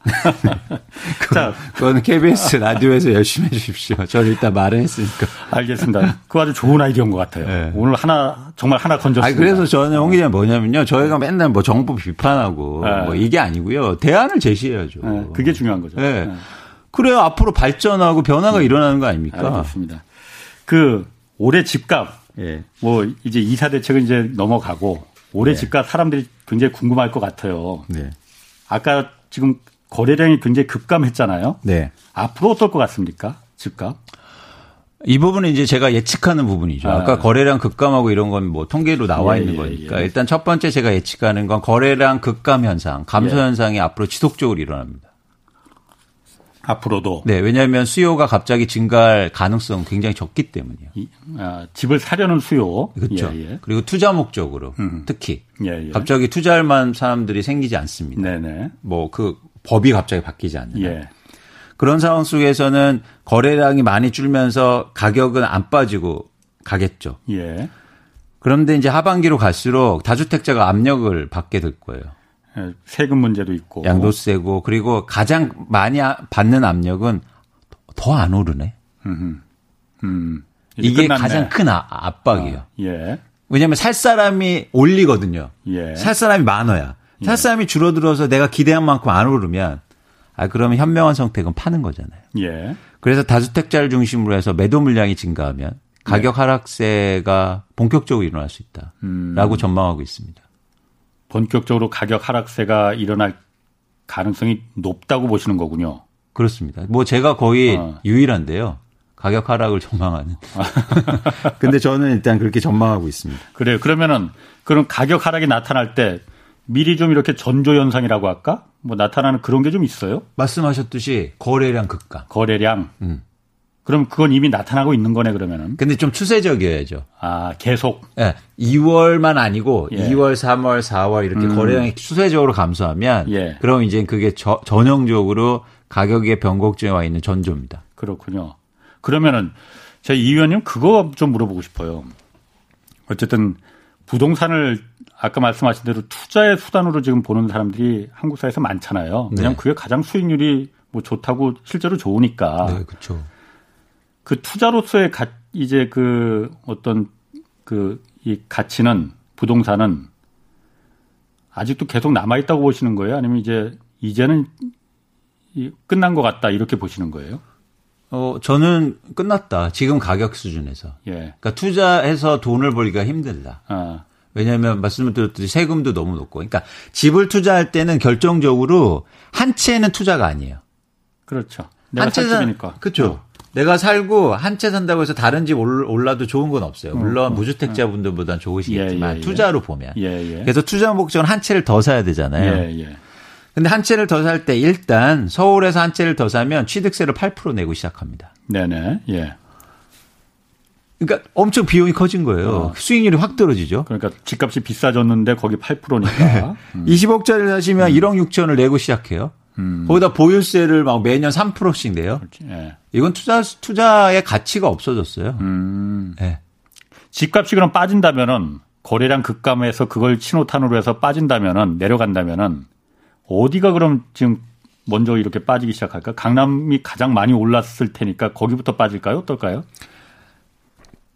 자, 그건 KBS 라디오에서 열심히 해주십시오. 저는 일단 말을 했으니까. 알겠습니다. 그거 아주 좋은 아이디어인 것 같아요. 네. 오늘 하나, 정말 하나 건졌습니다. 아 그래서 저는 홍 기자 뭐냐면요. 저희가 맨날 뭐 정부 비판하고 네. 뭐 이게 아니고요. 대안을 제시해야죠. 네. 그게 중요한 거죠. 네. 네. 그래야 앞으로 발전하고 변화가 음. 일어나는 거 아닙니까? 알겠습니다. 그 올해 집값, 예. 뭐 이제 이사 대책은 이제 넘어가고 올해 네. 집값 사람들이 굉장히 궁금할 것 같아요. 네. 아까 지금 거래량이 굉장히 급감했잖아요. 네. 앞으로 어떨 것 같습니까? 집값? 이 부분은 이제 제가 예측하는 부분이죠. 아. 까 거래량 급감하고 이런 건 뭐 통계로 나와 예, 있는 예, 거니까 예. 일단 첫 번째 제가 예측하는 건 거래량 급감 현상, 감소 예. 현상이 앞으로 지속적으로 일어납니다. 앞으로도. 네, 왜냐하면 수요가 갑자기 증가할 가능성 굉장히 적기 때문이요. 이, 아, 집을 사려는 수요. 그렇죠. 예, 예. 그리고 투자 목적으로 음. 특히 예, 갑자기 투자할 만 사람들이 생기지 않습니다. 네네. 뭐그 법이 갑자기 바뀌지 않는. 예. 그런 상황 속에서는 거래량이 많이 줄면서 가격은 안 빠지고 가겠죠. 예. 그런데 이제 하반기로 갈수록 다주택자가 압력을 받게 될 거예요. 예, 세금 문제도 있고. 양도세고 그리고 가장 많이 받는 압력은 더 안 오르네. 음, 음. 이게 끝났네. 가장 큰 아, 압박이에요. 아, 예. 왜냐하면 살 사람이 올리거든요. 예. 살 사람이 많아야. 살 사람이 줄어들어서 내가 기대한 만큼 안 오르면 아 그러면 현명한 선택은 파는 거잖아요. 예. 그래서 다주택자를 중심으로 해서 매도 물량이 증가하면 가격 네. 하락세가 본격적으로 일어날 수 있다라고 음. 전망하고 있습니다. 본격적으로 가격 하락세가 일어날 가능성이 높다고 보시는 거군요. 그렇습니다. 뭐 제가 거의 어. 유일한데요. 가격 하락을 전망하는. 근데 저는 일단 그렇게 전망하고 있습니다. 그래요. 그러면은 그런 가격 하락이 나타날 때 미리 좀 이렇게 전조 현상이라고 할까? 뭐 나타나는 그런 게 좀 있어요? 말씀하셨듯이 거래량 급감. 거래량. 음. 그럼 그건 이미 나타나고 있는 거네 그러면은. 근데 좀 추세적이어야죠. 아 계속. 예. 네, 2월만 아니고 예. 2월, 3월, 4월 이렇게 음. 거래량이 추세적으로 감소하면 예. 그럼 이제 그게 저, 전형적으로 가격의 변곡점에 와 있는 전조입니다. 그렇군요. 그러면은 제이 의원님 그거 좀 물어보고 싶어요. 어쨌든 부동산을 아까 말씀하신 대로 투자의 수단으로 지금 보는 사람들이 한국 사회에서 많잖아요. 왜냐하면 네. 그게 가장 수익률이 뭐 좋다고 실제로 좋으니까. 네, 그렇죠. 그 투자로서의 가, 이제 그 어떤 그 이 가치는 부동산은 아직도 계속 남아 있다고 보시는 거예요? 아니면 이제 이제는 끝난 것 같다 이렇게 보시는 거예요? 어, 저는 끝났다. 지금 가격 수준에서. 예. 그러니까 투자해서 돈을 벌기가 힘들다. 아. 왜냐하면 말씀을 드렸듯이 세금도 너무 높고. 그러니까 집을 투자할 때는 결정적으로 한 채는 투자가 아니에요. 그렇죠. 한채 산, 그렇죠. 어. 내가 살고 한 채 산다고 해서 다른 집 올라도 좋은 건 없어요. 물론 음, 무주택자분들보다는 좋으시겠지만 예, 예, 예. 투자로 보면. 예, 예. 그래서 투자 목적은 한 채를 더 사야 되잖아요. 예, 근데 한 채를 더 살 때 일단 서울에서 한 채를 더 사면 취득세를 8% 내고 시작합니다. 네네. 예. 그러니까 엄청 비용이 커진 거예요. 어. 수익률이 확 떨어지죠. 그러니까 집값이 비싸졌는데 거기 8%니까. 음. 20억짜리를 사시면 음. 1억 6천을 내고 시작해요. 음. 거기다 보유세를 막 매년 3%씩 내요. 예. 이건 투자 투자의 가치가 없어졌어요. 음. 예. 집값이 그럼 빠진다면은 거래량 급감해서 그걸 신호탄으로 해서 빠진다면은 내려간다면은 어디가 그럼 지금 먼저 이렇게 빠지기 시작할까? 강남이 가장 많이 올랐을 테니까 거기부터 빠질까요? 어떨까요?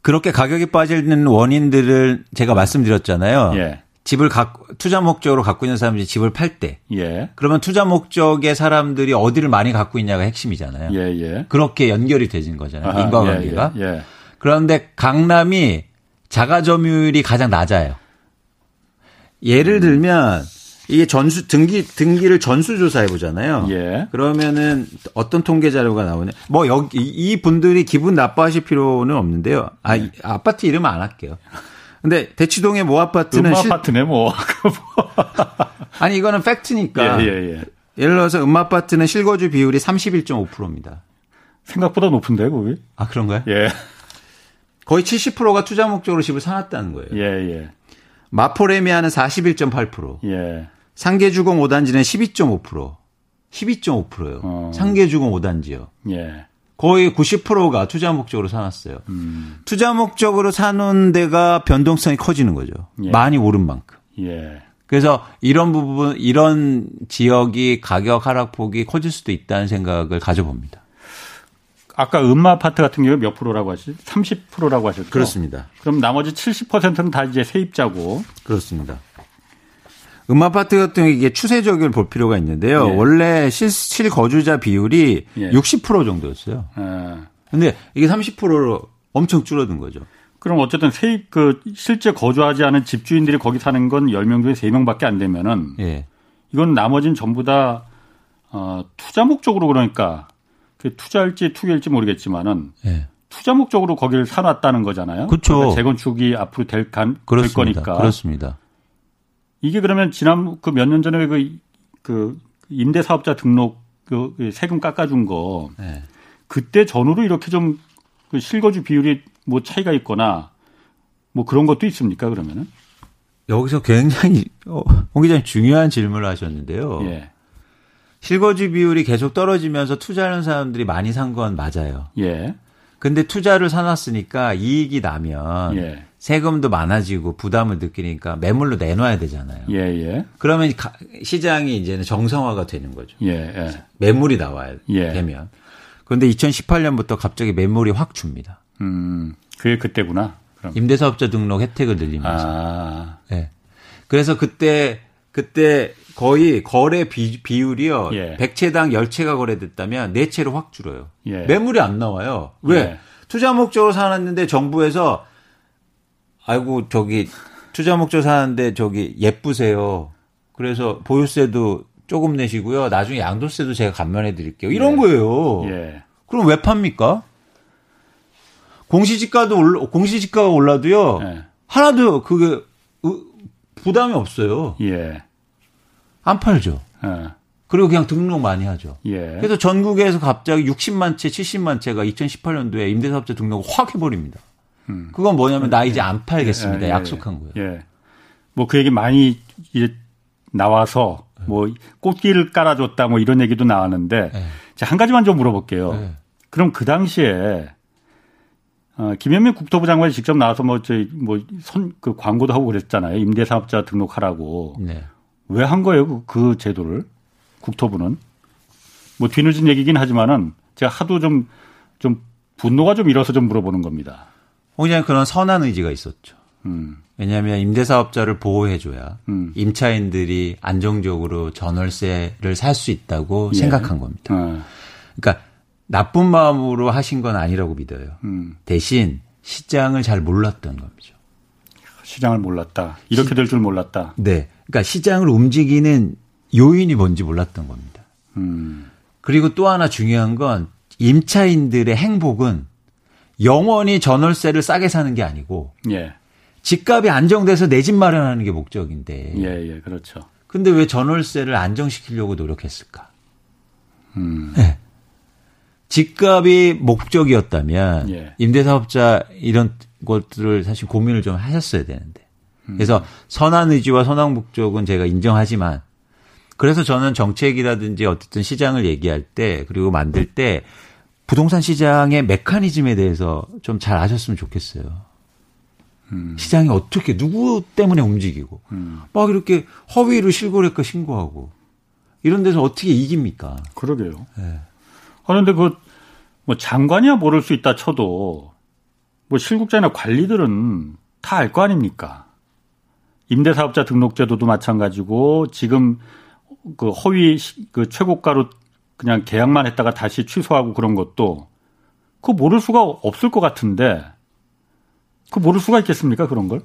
그렇게 가격이 빠지는 원인들을 제가 말씀드렸잖아요. 예. 집을 각 투자 목적으로 갖고 있는 사람들이 집을 팔 때, 예. 그러면 투자 목적의 사람들이 어디를 많이 갖고 있냐가 핵심이잖아요. 예, 예. 그렇게 연결이 되진 거잖아요. 아하, 인과관계가. 예, 예, 그런데 강남이 자가 점유율이 가장 낮아요. 예를 들면 이게 전수 등기 등기를 전수 조사해 보잖아요. 예. 그러면은 어떤 통계 자료가 나오냐? 뭐 여기 이 분들이 기분 나빠하실 필요는 없는데요. 아 네. 아파트 이름 안 할게요. 근데 대치동의 모 아파트는 음 아파트네 뭐. 아니 이거는 팩트니까. 예, 예, 예. 예를 들어서 음 아파트는 실거주 비율이 31.5%입니다. 생각보다 높은데 거기? 아 그런가요? 예. 거의 70%가 투자 목적으로 집을 사놨다는 거예요. 예, 예. 마포레미아는 41.8%. 예. 상계주공 5단지는 12.5%. 12.5%요. 어. 상계주공 5단지요. 예. 거의 90%가 투자 목적으로 사놨어요. 음. 투자 목적으로 사놓은 데가 변동성이 커지는 거죠. 예. 많이 오른 만큼. 예. 그래서 이런 부분, 이런 지역이 가격 하락폭이 커질 수도 있다는 생각을 가져봅니다. 아까 음마 아파트 같은 경우에 몇 프로라고 하셨죠? 30%라고 하셨죠? 그렇습니다. 그럼 나머지 70%는 다 이제 세입자고. 그렇습니다. 음아파트 같은 이게 추세적을 볼 필요가 있는데요. 예. 원래 실, 실 거주자 비율이 예. 60% 정도였어요. 예. 근데 이게 30%로 엄청 줄어든 거죠. 그럼 어쨌든 세입 그 실제 거주하지 않은 집주인들이 거기 사는 건 10명 중에 3명밖에 안 되면은 예. 이건 나머지는 전부 다 어, 투자 목적으로 그러니까 그 투자일지 투기일지 모르겠지만은 예. 투자 목적으로 거기를 사놨다는 거잖아요. 그렇죠. 그러니까 재건축이 앞으로 될, 간, 될 거니까. 그렇습니다. 이게 그러면 지난 그 몇 년 전에 그, 그 임대 사업자 등록 그 세금 깎아준 거 네. 그때 전후로 이렇게 좀 그 실거주 비율이 뭐 차이가 있거나 뭐 그런 것도 있습니까 그러면은? 여기서 굉장히 어, 홍 기자님 중요한 질문을 하셨는데요. 예. 실거주 비율이 계속 떨어지면서 투자하는 사람들이 많이 산 건 맞아요. 예. 근데 투자를 사놨으니까 이익이 나면 예. 세금도 많아지고 부담을 느끼니까 매물로 내놔야 되잖아요. 예, 예. 그러면 시장이 이제는 정상화가 되는 거죠. 예, 예. 매물이 나와야 예. 되면. 그런데 2018년부터 갑자기 매물이 확 줍니다. 음, 그게 그때구나. 그럼. 임대사업자 등록 혜택을 늘리면서. 아. 예. 그래서 그때 그때 거의 거래 비, 비율이요. 예. 100채당 10채가 거래됐다면 4채로 확 줄어요. 예. 매물이 안 나와요. 왜? 예. 투자 목적으로 사놨는데 정부에서 아이고 저기 투자 목적 사는데 저기 예쁘세요. 그래서 보유세도 조금 내시고요. 나중에 양도세도 제가 감면해 드릴게요. 이런 예. 거예요. 예. 그럼 왜 팝니까? 공시지가도 올라, 공시지가가 올라도요. 네. 하나도 그게 부담이 없어요. 예. 안 팔죠. 예. 그리고 그냥 등록 많이 하죠. 예. 그래서 전국에서 갑자기 60만 채, 70만 채가 2018년도에 임대사업자 등록을 확 해버립니다. 음. 그건 뭐냐면 나 이제 안 팔겠습니다. 예, 예, 예. 약속한 거예요. 예. 뭐 그 얘기 많이 이제 나와서 뭐 꽃길을 깔아줬다 뭐 이런 얘기도 나왔는데 네. 한 가지만 좀 물어볼게요. 네. 그럼 그 당시에 어, 김현민 국토부 장관이 직접 나와서 뭐 저희 뭐선 그 광고도 하고 그랬잖아요. 임대사업자 등록하라고. 네. 왜한 거예요? 그, 그 제도를 국토부는 뭐 뒤늦은 얘기긴 하지만은 제가 하도 좀좀 좀 분노가 좀 일어서 좀 물어보는 겁니다. 그냥 그런 선한 의지가 있었죠. 음. 왜냐하면 임대사업자를 보호해줘야 음. 임차인들이 안정적으로 전월세를 살 수 있다고 예. 생각한 겁니다. 어. 그러니까 나쁜 마음으로 하신 건 아니라고 믿어요. 음. 대신 시장을 잘 몰랐던 겁니다. 시장을 몰랐다. 이렇게 될 줄 몰랐다. 네. 그러니까 시장을 움직이는 요인이 뭔지 몰랐던 겁니다. 음. 그리고 또 하나 중요한 건 임차인들의 행복은 영원히 전월세를 싸게 사는 게 아니고 예. 집값이 안정돼서 내 집 마련하는 게 목적인데. 예, 예, 그렇죠. 근데 왜 전월세를 안정시키려고 노력했을까? 음. 네. 집값이 목적이었다면 예. 임대사업자 이런 것들을 사실 고민을 좀 하셨어야 되는데. 음. 그래서 선한 의지와 선한 목적은 제가 인정하지만 그래서 저는 정책이라든지 어쨌든 시장을 얘기할 때 그리고 만들 때 부동산 시장의 메커니즘에 대해서 좀 잘 아셨으면 좋겠어요. 음. 시장이 어떻게 누구 때문에 움직이고 음. 막 이렇게 허위로 실거래가 신고하고 이런 데서 어떻게 이깁니까? 그러게요. 네. 그런데 그 뭐 장관이야 모를 수 있다 쳐도 뭐 실국자나 관리들은 다 알 거 아닙니까? 임대사업자 등록제도도 마찬가지고 지금 그 허위 그 최고가로 그냥 계약만 했다가 다시 취소하고 그런 것도 그거 모를 수가 없을 것 같은데 그 모를 수가 있겠습니까 그런 걸?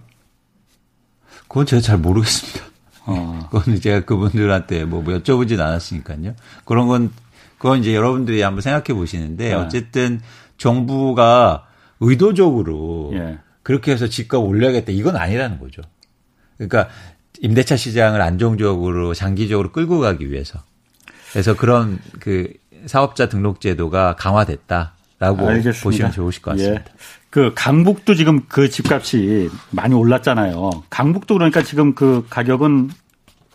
그건 제가 잘 모르겠습니다. 어. 그건 제가 그분들한테 뭐, 뭐 여쭤보진 않았으니까요. 그런 건 그건 이제 여러분들이 한번 생각해 보시는데 네. 어쨌든 정부가 의도적으로 예. 그렇게 해서 집값 올려야겠다 이건 아니라는 거죠. 그러니까 임대차 시장을 안정적으로 장기적으로 끌고 가기 위해서 그래서 그런 그 사업자 등록 제도가 강화됐다라고 알겠습니다. 보시면 좋으실 것 같습니다. 예. 그 강북도 지금 그 집값이 많이 올랐잖아요. 강북도 그러니까 지금 그 가격은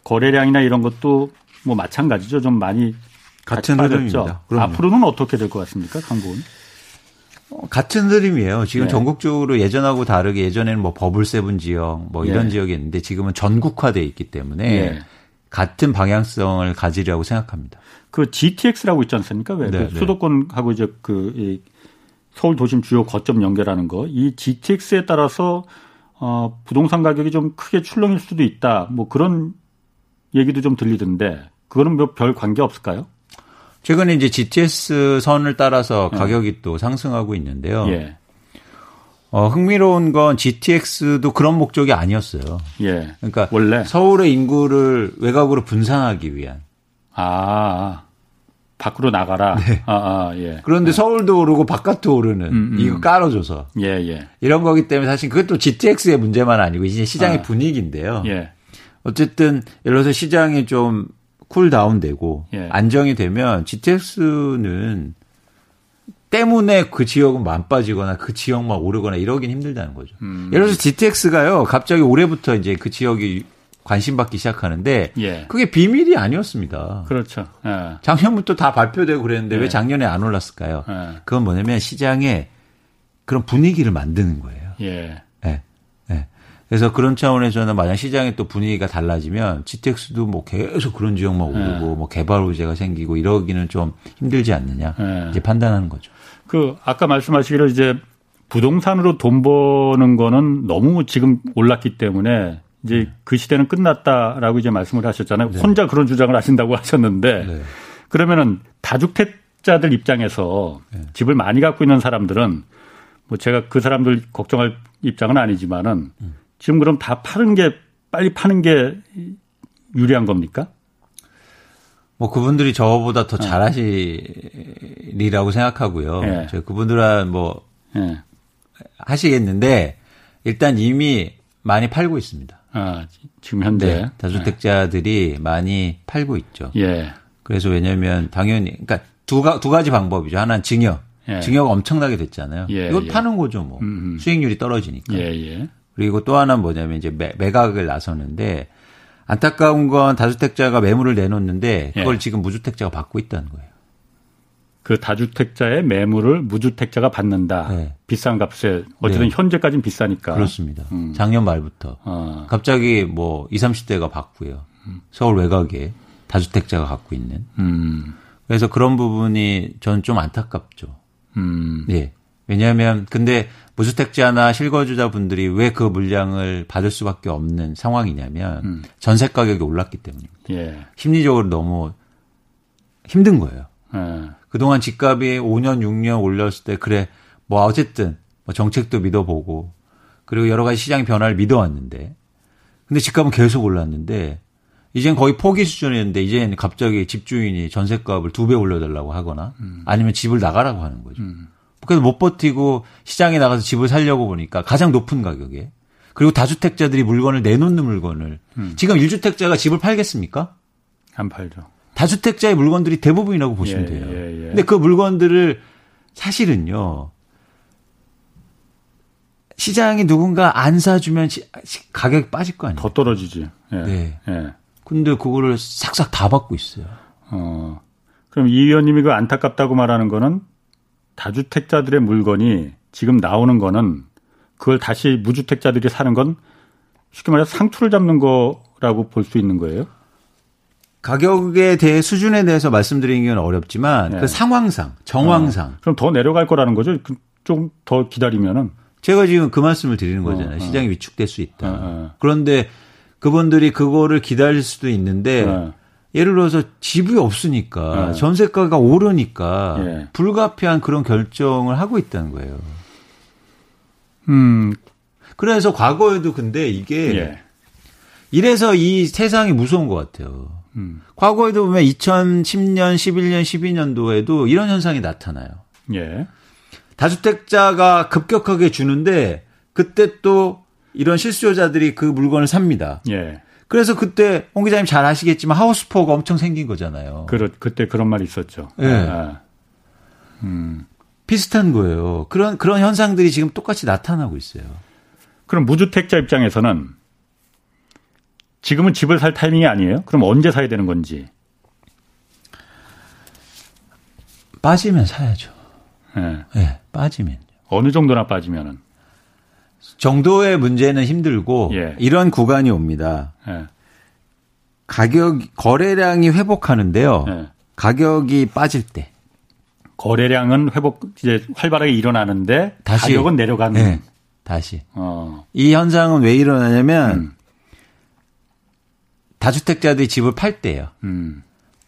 거래량이나 이런 것도 뭐 마찬가지죠. 좀 많이 같은 흐름입니다. 앞으로는 어떻게 될 것 같습니까? 강북은? 어, 같은 흐름이에요. 지금 네. 전국적으로 예전하고 다르게 예전에는 뭐 버블 세븐 지역 뭐 이런 네. 지역이 있는데 지금은 전국화돼 있기 때문에 네. 같은 방향성을 가지려고 생각합니다. 그 GTX라고 있지 않습니까? 왜 네, 그 네. 수도권하고 이제 그 서울 도심 주요 거점 연결하는 거, 이 GTX에 따라서 어, 부동산 가격이 좀 크게 출렁일 수도 있다. 뭐 그런 얘기도 좀 들리던데 그거는 뭐 별 관계 없을까요? 최근에 이제 GTS 선을 따라서 네. 가격이 네. 또 상승하고 있는데요. 예. 어, 흥미로운 건 GTX도 그런 목적이 아니었어요. 예. 그러니까 원래 서울의 인구를 외곽으로 분산하기 위한. 아. 밖으로 나가라. 네. 아, 아, 예. 그런데 네. 서울도 오르고 바깥도 오르는 음, 음. 이거 깔아줘서. 예, 예. 이런 거기 때문에 사실 그것도 GTX의 문제만 아니고 이제 시장의 아. 분위기인데요. 예. 어쨌든 예를 들어서 시장이 좀 쿨다운되고 예. 안정이 되면 GTX는 때문에 그 지역은 만 빠지거나 그 지역만 오르거나 이러긴 힘들다는 거죠. 음. 예를 들어서 GTX가요, 갑자기 올해부터 이제 그 지역이 관심받기 시작하는데 예. 그게 비밀이 아니었습니다. 그렇죠. 예. 작년부터 다 발표되고 그랬는데 예. 왜 작년에 안 올랐을까요? 예. 그건 뭐냐면 시장에 그런 분위기를 만드는 거예요. 예. 예. 예. 그래서 그런 차원에서는 만약 시장의 또 분위기가 달라지면 GTX도 뭐 계속 그런 지역만 예. 오르고 뭐 개발 호재가 생기고 이러기는 좀 힘들지 않느냐 이제 판단하는 거죠. 그 아까 말씀하시기를 이제 부동산으로 돈 버는 거는 너무 지금 올랐기 때문에 이제 네. 그 시대는 끝났다라고 이제 말씀을 하셨잖아요. 네. 혼자 그런 주장을 하신다고 하셨는데 네. 그러면은 다주택자들 입장에서 네. 집을 많이 갖고 있는 사람들은 뭐 제가 그 사람들 걱정할 입장은 아니지만은 음. 지금 그럼 다 파는 게 빨리 파는 게 유리한 겁니까? 뭐 그분들이 저보다 더 네. 잘하시리라고 생각하고요. 네. 저 그분들은 뭐 네. 하시겠는데 일단 이미 많이 팔고 있습니다. 아, 지금 현재 네, 다주택자들이 네. 많이 팔고 있죠. 예. 그래서 왜냐면 당연히 그러니까 두, 가, 두 가지 방법이죠. 하나는 증여. 예. 증여가 엄청나게 됐잖아요. 예, 이거 예. 파는 거죠, 뭐. 음음. 수익률이 떨어지니까. 예, 예. 그리고 또 하나는 뭐냐면 이제 매, 매각을 나서는데 안타까운 건 다주택자가 매물을 내놓는데 그걸 예. 지금 무주택자가 받고 있다는 거예요. 그 다주택자의 매물을 무주택자가 받는다. 네. 비싼 값에 어쨌든 네. 현재까지는 비싸니까. 그렇습니다. 음. 작년 말부터 어. 갑자기 뭐 20, 30대가 받고요. 음. 서울 외곽에 다주택자가 갖고 있는. 음. 그래서 그런 부분이 저는 좀 안타깝죠. 음. 예. 왜냐하면 근데 무주택자나 실거주자분들이 왜 그 물량을 받을 수밖에 없는 상황이냐면 음. 전세 가격이 올랐기 때문입니다. 예. 심리적으로 너무 힘든 거예요. 예. 그동안 집값이 5년, 6년 올렸을 때 그래 뭐 어쨌든 뭐 정책도 믿어보고 그리고 여러 가지 시장 변화를 믿어왔는데 근데 집값은 계속 올랐는데 이젠 거의 포기 수준이었는데 이제는 갑자기 집주인이 전세값을 두 배 올려달라고 하거나 음. 아니면 집을 나가라고 하는 거죠. 음. 그래서 못 버티고 시장에 나가서 집을 살려고 보니까 가장 높은 가격에 그리고 다주택자들이 물건을 내놓는 물건을 음. 지금 1주택자가 집을 팔겠습니까? 안 팔죠. 다주택자의 물건들이 대부분이라고 보시면 예, 돼요. 예, 예. 근데 그 물건들을 사실은요. 시장에 누군가 안 사주면 가격이 빠질 거 아니에요. 더 떨어지지. 예. 네. 예. 근데 그거를 싹싹 다 받고 있어요. 어. 그럼 이 의원님이 그 안타깝다고 말하는 거는 다주택자들의 물건이 지금 나오는 거는 그걸 다시 무주택자들이 사는 건 쉽게 말해서 상투를 잡는 거라고 볼 수 있는 거예요? 가격에 대해 수준에 대해서 말씀드리기는 어렵지만 네. 그 상황상 정황상 어. 그럼 더 내려갈 거라는 거죠. 그좀더 기다리면은 제가 지금 그 말씀을 드리는 거잖아요. 어, 어. 시장이 위축될 수 있다. 어, 어. 그런데 그분들이 그거를 기다릴 수도 있는데 네. 예를 들어서 집이 없으니까 네. 전세가가 오르니까 예. 불가피한 그런 결정을 하고 있다는 거예요. 음. 그래서 과거에도 근데 이게 예. 이래서 이 세상이 무서운 것 같아요. 음. 과거에도 보면 2010년, 11년, 12년도에도 이런 현상이 나타나요. 예. 다주택자가 급격하게 주는데 그때 또 이런 실수요자들이 그 물건을 삽니다. 예. 그래서 그때 홍 기자님 잘 아시겠지만 하우스포가 엄청 생긴 거잖아요. 그렇 그때 그런 말이 있었죠. 예. 아. 음. 비슷한 거예요. 그런 그런 현상들이 지금 똑같이 나타나고 있어요. 그럼 무주택자 입장에서는 지금은 집을 살 타이밍이 아니에요? 그럼 언제 사야 되는 건지? 빠지면 사야죠. 네. 네 빠지면. 어느 정도나 빠지면은? 정도의 문제는 힘들고 예. 이런 구간이 옵니다. 예. 가격 거래량이 회복하는데요. 예. 가격이 빠질 때 거래량은 회복 이제 활발하게 일어나는데 다시 가격은 내려가는. 네, 다시. 어. 이 현상은 왜 일어나냐면 음. 다주택자들이 집을 팔 때요. 음.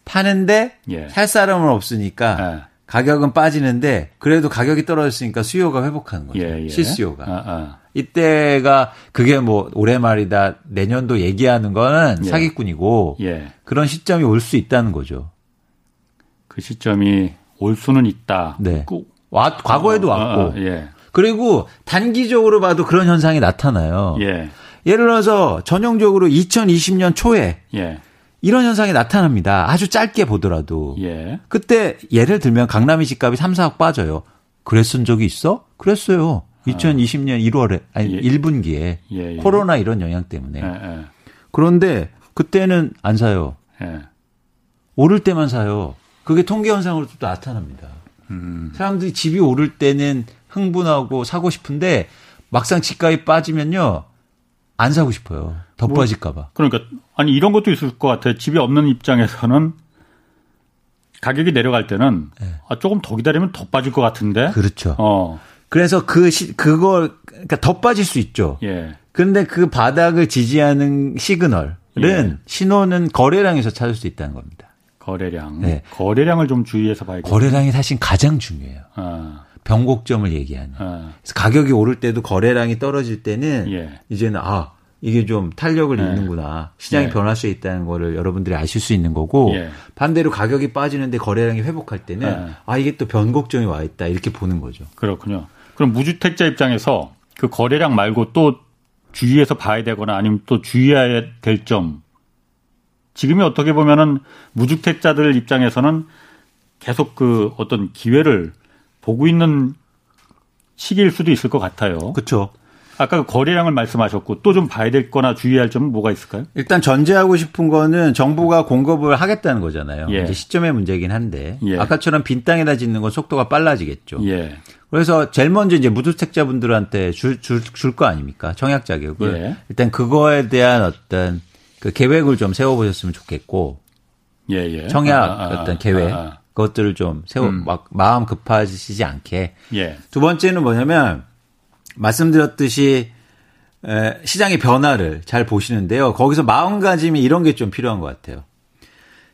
파는데 예. 살 사람은 없으니까 예. 가격은 빠지는데 그래도 가격이 떨어졌으니까 수요가 회복하는 거죠. 예, 예. 실수요가. 아, 아. 이때가 그게 뭐 올해 말이다 내년도 얘기하는 거는 예. 사기꾼이고 예. 그런 시점이 올 수 있다는 거죠. 그 시점이 올 수는 있다. 네. 그, 와, 과거에도 어, 왔고. 어, 어, 예. 그리고 단기적으로 봐도 그런 현상이 나타나요. 예. 예를 들어서 전형적으로 2020년 초에 예. 이런 현상이 나타납니다. 아주 짧게 보더라도. 예. 그때 예를 들면 강남의 집값이 3, 4억 빠져요. 그랬은 적이 있어? 그랬어요. 2020년 1월에 아니 예. 1분기에 예, 예. 코로나 이런 영향 때문에. 예, 예. 그런데 그때는 안 사요. 오를 때만 사요. 그게 통계 현상으로 또 나타납니다. 음. 사람들이 집이 오를 때는 흥분하고 사고 싶은데 막상 집값이 빠지면요. 안 사고 싶어요. 더 뭐, 빠질까봐. 그러니까 아니 이런 것도 있을 것 같아요. 집이 없는 입장에서는 가격이 내려갈 때는 네. 아, 조금 더 기다리면 더 빠질 것 같은데. 그렇죠. 어. 그래서 그 시, 그걸 그러니까 더 빠질 수 있죠. 예. 그런데 그 바닥을 지지하는 시그널은 예. 신호는 거래량에서 찾을 수 있다는 겁니다. 거래량. 네. 거래량을 좀 주의해서 봐야겠죠. 거래량이 사실 가장 중요해요. 아. 변곡점을 얘기하는. 아. 그래서 가격이 오를 때도 거래량이 떨어질 때는 예. 이제는 아 이게 좀 탄력을 네. 잃는구나. 시장이 네. 변할 수 있다는 거를 여러분들이 아실 수 있는 거고 예. 반대로 가격이 빠지는데 거래량이 회복할 때는 네. 아 이게 또 변곡점이 와 있다 이렇게 보는 거죠. 그렇군요. 그럼 무주택자 입장에서 그 거래량 말고 또 주의해서 봐야 되거나 아니면 또 주의해야 될 점. 지금이 어떻게 보면은 무주택자들 입장에서는 계속 그 어떤 기회를 보고 있는 시기일 수도 있을 것 같아요. 그렇죠. 아까 그 거래량을 말씀하셨고 또 좀 봐야 될 거나 주의할 점은 뭐가 있을까요? 일단 전제하고 싶은 거는 정부가 공급을 하겠다는 거잖아요. 예. 이제 시점의 문제긴 한데 예. 아까처럼 빈 땅에다 짓는 건 속도가 빨라지겠죠. 예. 그래서 제일 먼저 이제 무주택자분들한테 줄줄거 아닙니까? 청약 자격을 예. 일단 그거에 대한 어떤 그 계획을 좀 세워 보셨으면 좋겠고 예, 청약 아, 아, 아, 어떤 계획 아, 아. 그것들을 좀 세워 음. 막 마음 급하시지 않게 예. 두 번째는 뭐냐면 말씀드렸듯이 시장의 변화를 잘 보시는데요. 거기서 마음가짐이 이런 게 좀 필요한 것 같아요.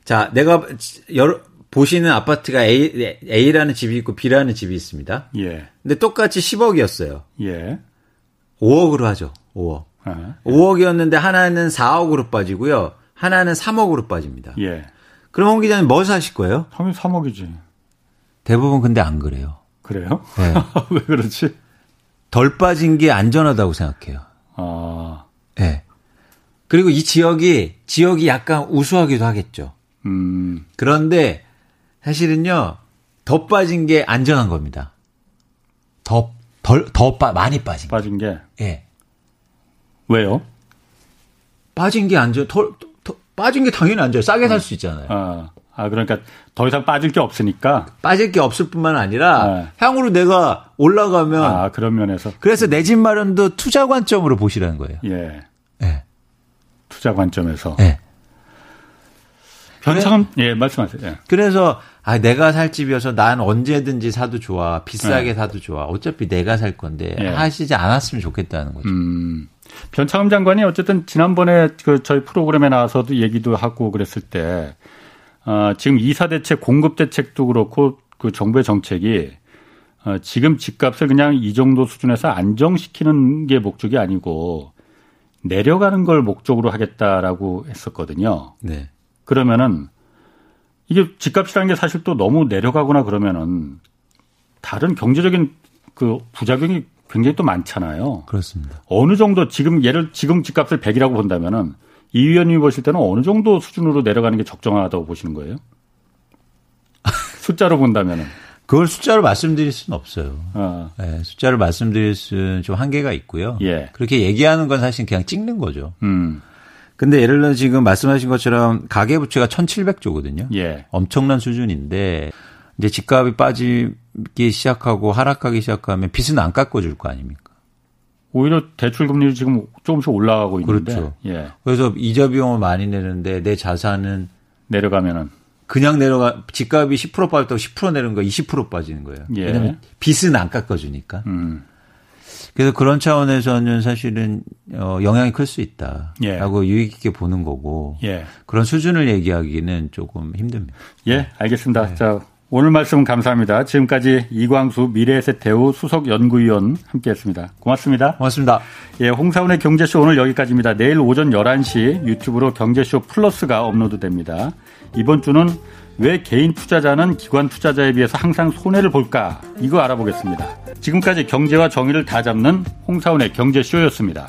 자, 내가 여러, 보시는 아파트가 A, A라는 집이 있고 B라는 집이 있습니다. 예. 근데 똑같이 10억이었어요. 예. 5억으로 하죠. 5억. 아, 예. 5억이었는데 하나는 4억으로 빠지고요. 하나는 3억으로 빠집니다. 예. 그럼 홍 기자님 뭐 사실 거예요? 당연히 3억이지. 대부분 근데 안 그래요. 그래요? 네. 왜 그렇지? 덜 빠진 게 안전하다고 생각해요. 아. 예. 네. 그리고 이 지역이 지역이 약간 우수하기도 하겠죠. 음. 그런데 사실은요 더 빠진 게 안전한 겁니다. 더덜더빠 많이 빠진 빠진 게. 예. 네. 왜요? 빠진 게 안전 더, 더 빠진 게 당연히 안전 싸게 살 수 있잖아요. 아. 아, 그러니까 더 이상 빠질 게 없으니까. 빠질 게 없을 뿐만 아니라 네. 향후로 내가 올라가면. 아, 그런 면에서. 그래서 내 집 마련도 투자 관점으로 보시라는 거예요. 예. 예. 투자 관점에서. 예. 변창은, 그래, 예, 말씀하세요. 예. 그래서, 아, 내가 살 집이어서 난 언제든지 사도 좋아. 비싸게 예. 사도 좋아. 어차피 내가 살 건데 예. 하시지 않았으면 좋겠다는 거죠. 음. 변창흠 장관이 어쨌든 지난번에 그 저희 프로그램에 나와서도 얘기도 하고 그랬을 때 어, 지금 이사 대책, 공급 대책도 그렇고 그 정부의 정책이 어, 지금 집값을 그냥 이 정도 수준에서 안정시키는 게 목적이 아니고 내려가는 걸 목적으로 하겠다라고 했었거든요. 네. 그러면은 이게 집값이라는 게 사실 또 너무 내려가거나 그러면은 다른 경제적인 그 부작용이 굉장히 또 많잖아요. 그렇습니다. 어느 정도 지금 예를 지금 집값을 100이라고 본다면은 이 위원님이 보실 때는 어느 정도 수준으로 내려가는 게 적정하다고 보시는 거예요? 숫자로 본다면은. 그걸 숫자로 말씀드릴 수는 없어요. 어. 네, 숫자를 말씀드릴 수는 좀 한계가 있고요. 예. 그렇게 얘기하는 건 사실 그냥 찍는 거죠. 음. 근데 예를 들어 지금 말씀하신 것처럼 가계부채가 1,700조거든요. 예. 엄청난 수준인데 이제 집값이 빠지기 시작하고 하락하기 시작하면 빚은 안 깎아줄 거 아닙니까? 오히려 대출 금리를 지금 조금씩 올라가고 있는데. 그렇죠. 예. 그래서 이자 비용을 많이 내는데 내 자산은 내려가면은 그냥 내려가 집값이 10% 빠졌다고 10% 내는 거 20% 빠지는 거예요. 예. 왜냐면 빚은 안 깎아 주니까. 음. 그래서 그런 차원에서는 사실은 어, 영향이 클 수 있다라고 예. 유익 있게 보는 거고 예. 그런 수준을 얘기하기는 조금 힘듭니다. 예, 알겠습니다. 네. 자 오늘 말씀 감사합니다. 지금까지 이광수 미래에셋 대우 수석 연구위원 함께했습니다. 고맙습니다. 고맙습니다. 예, 홍사원의 경제쇼 오늘 여기까지입니다. 내일 오전 11시 유튜브로 경제쇼 플러스가 업로드됩니다. 이번 주는 왜 개인 투자자는 기관 투자자에 비해서 항상 손해를 볼까? 이거 알아보겠습니다. 지금까지 경제와 정의를 다 잡는 홍사원의 경제쇼였습니다.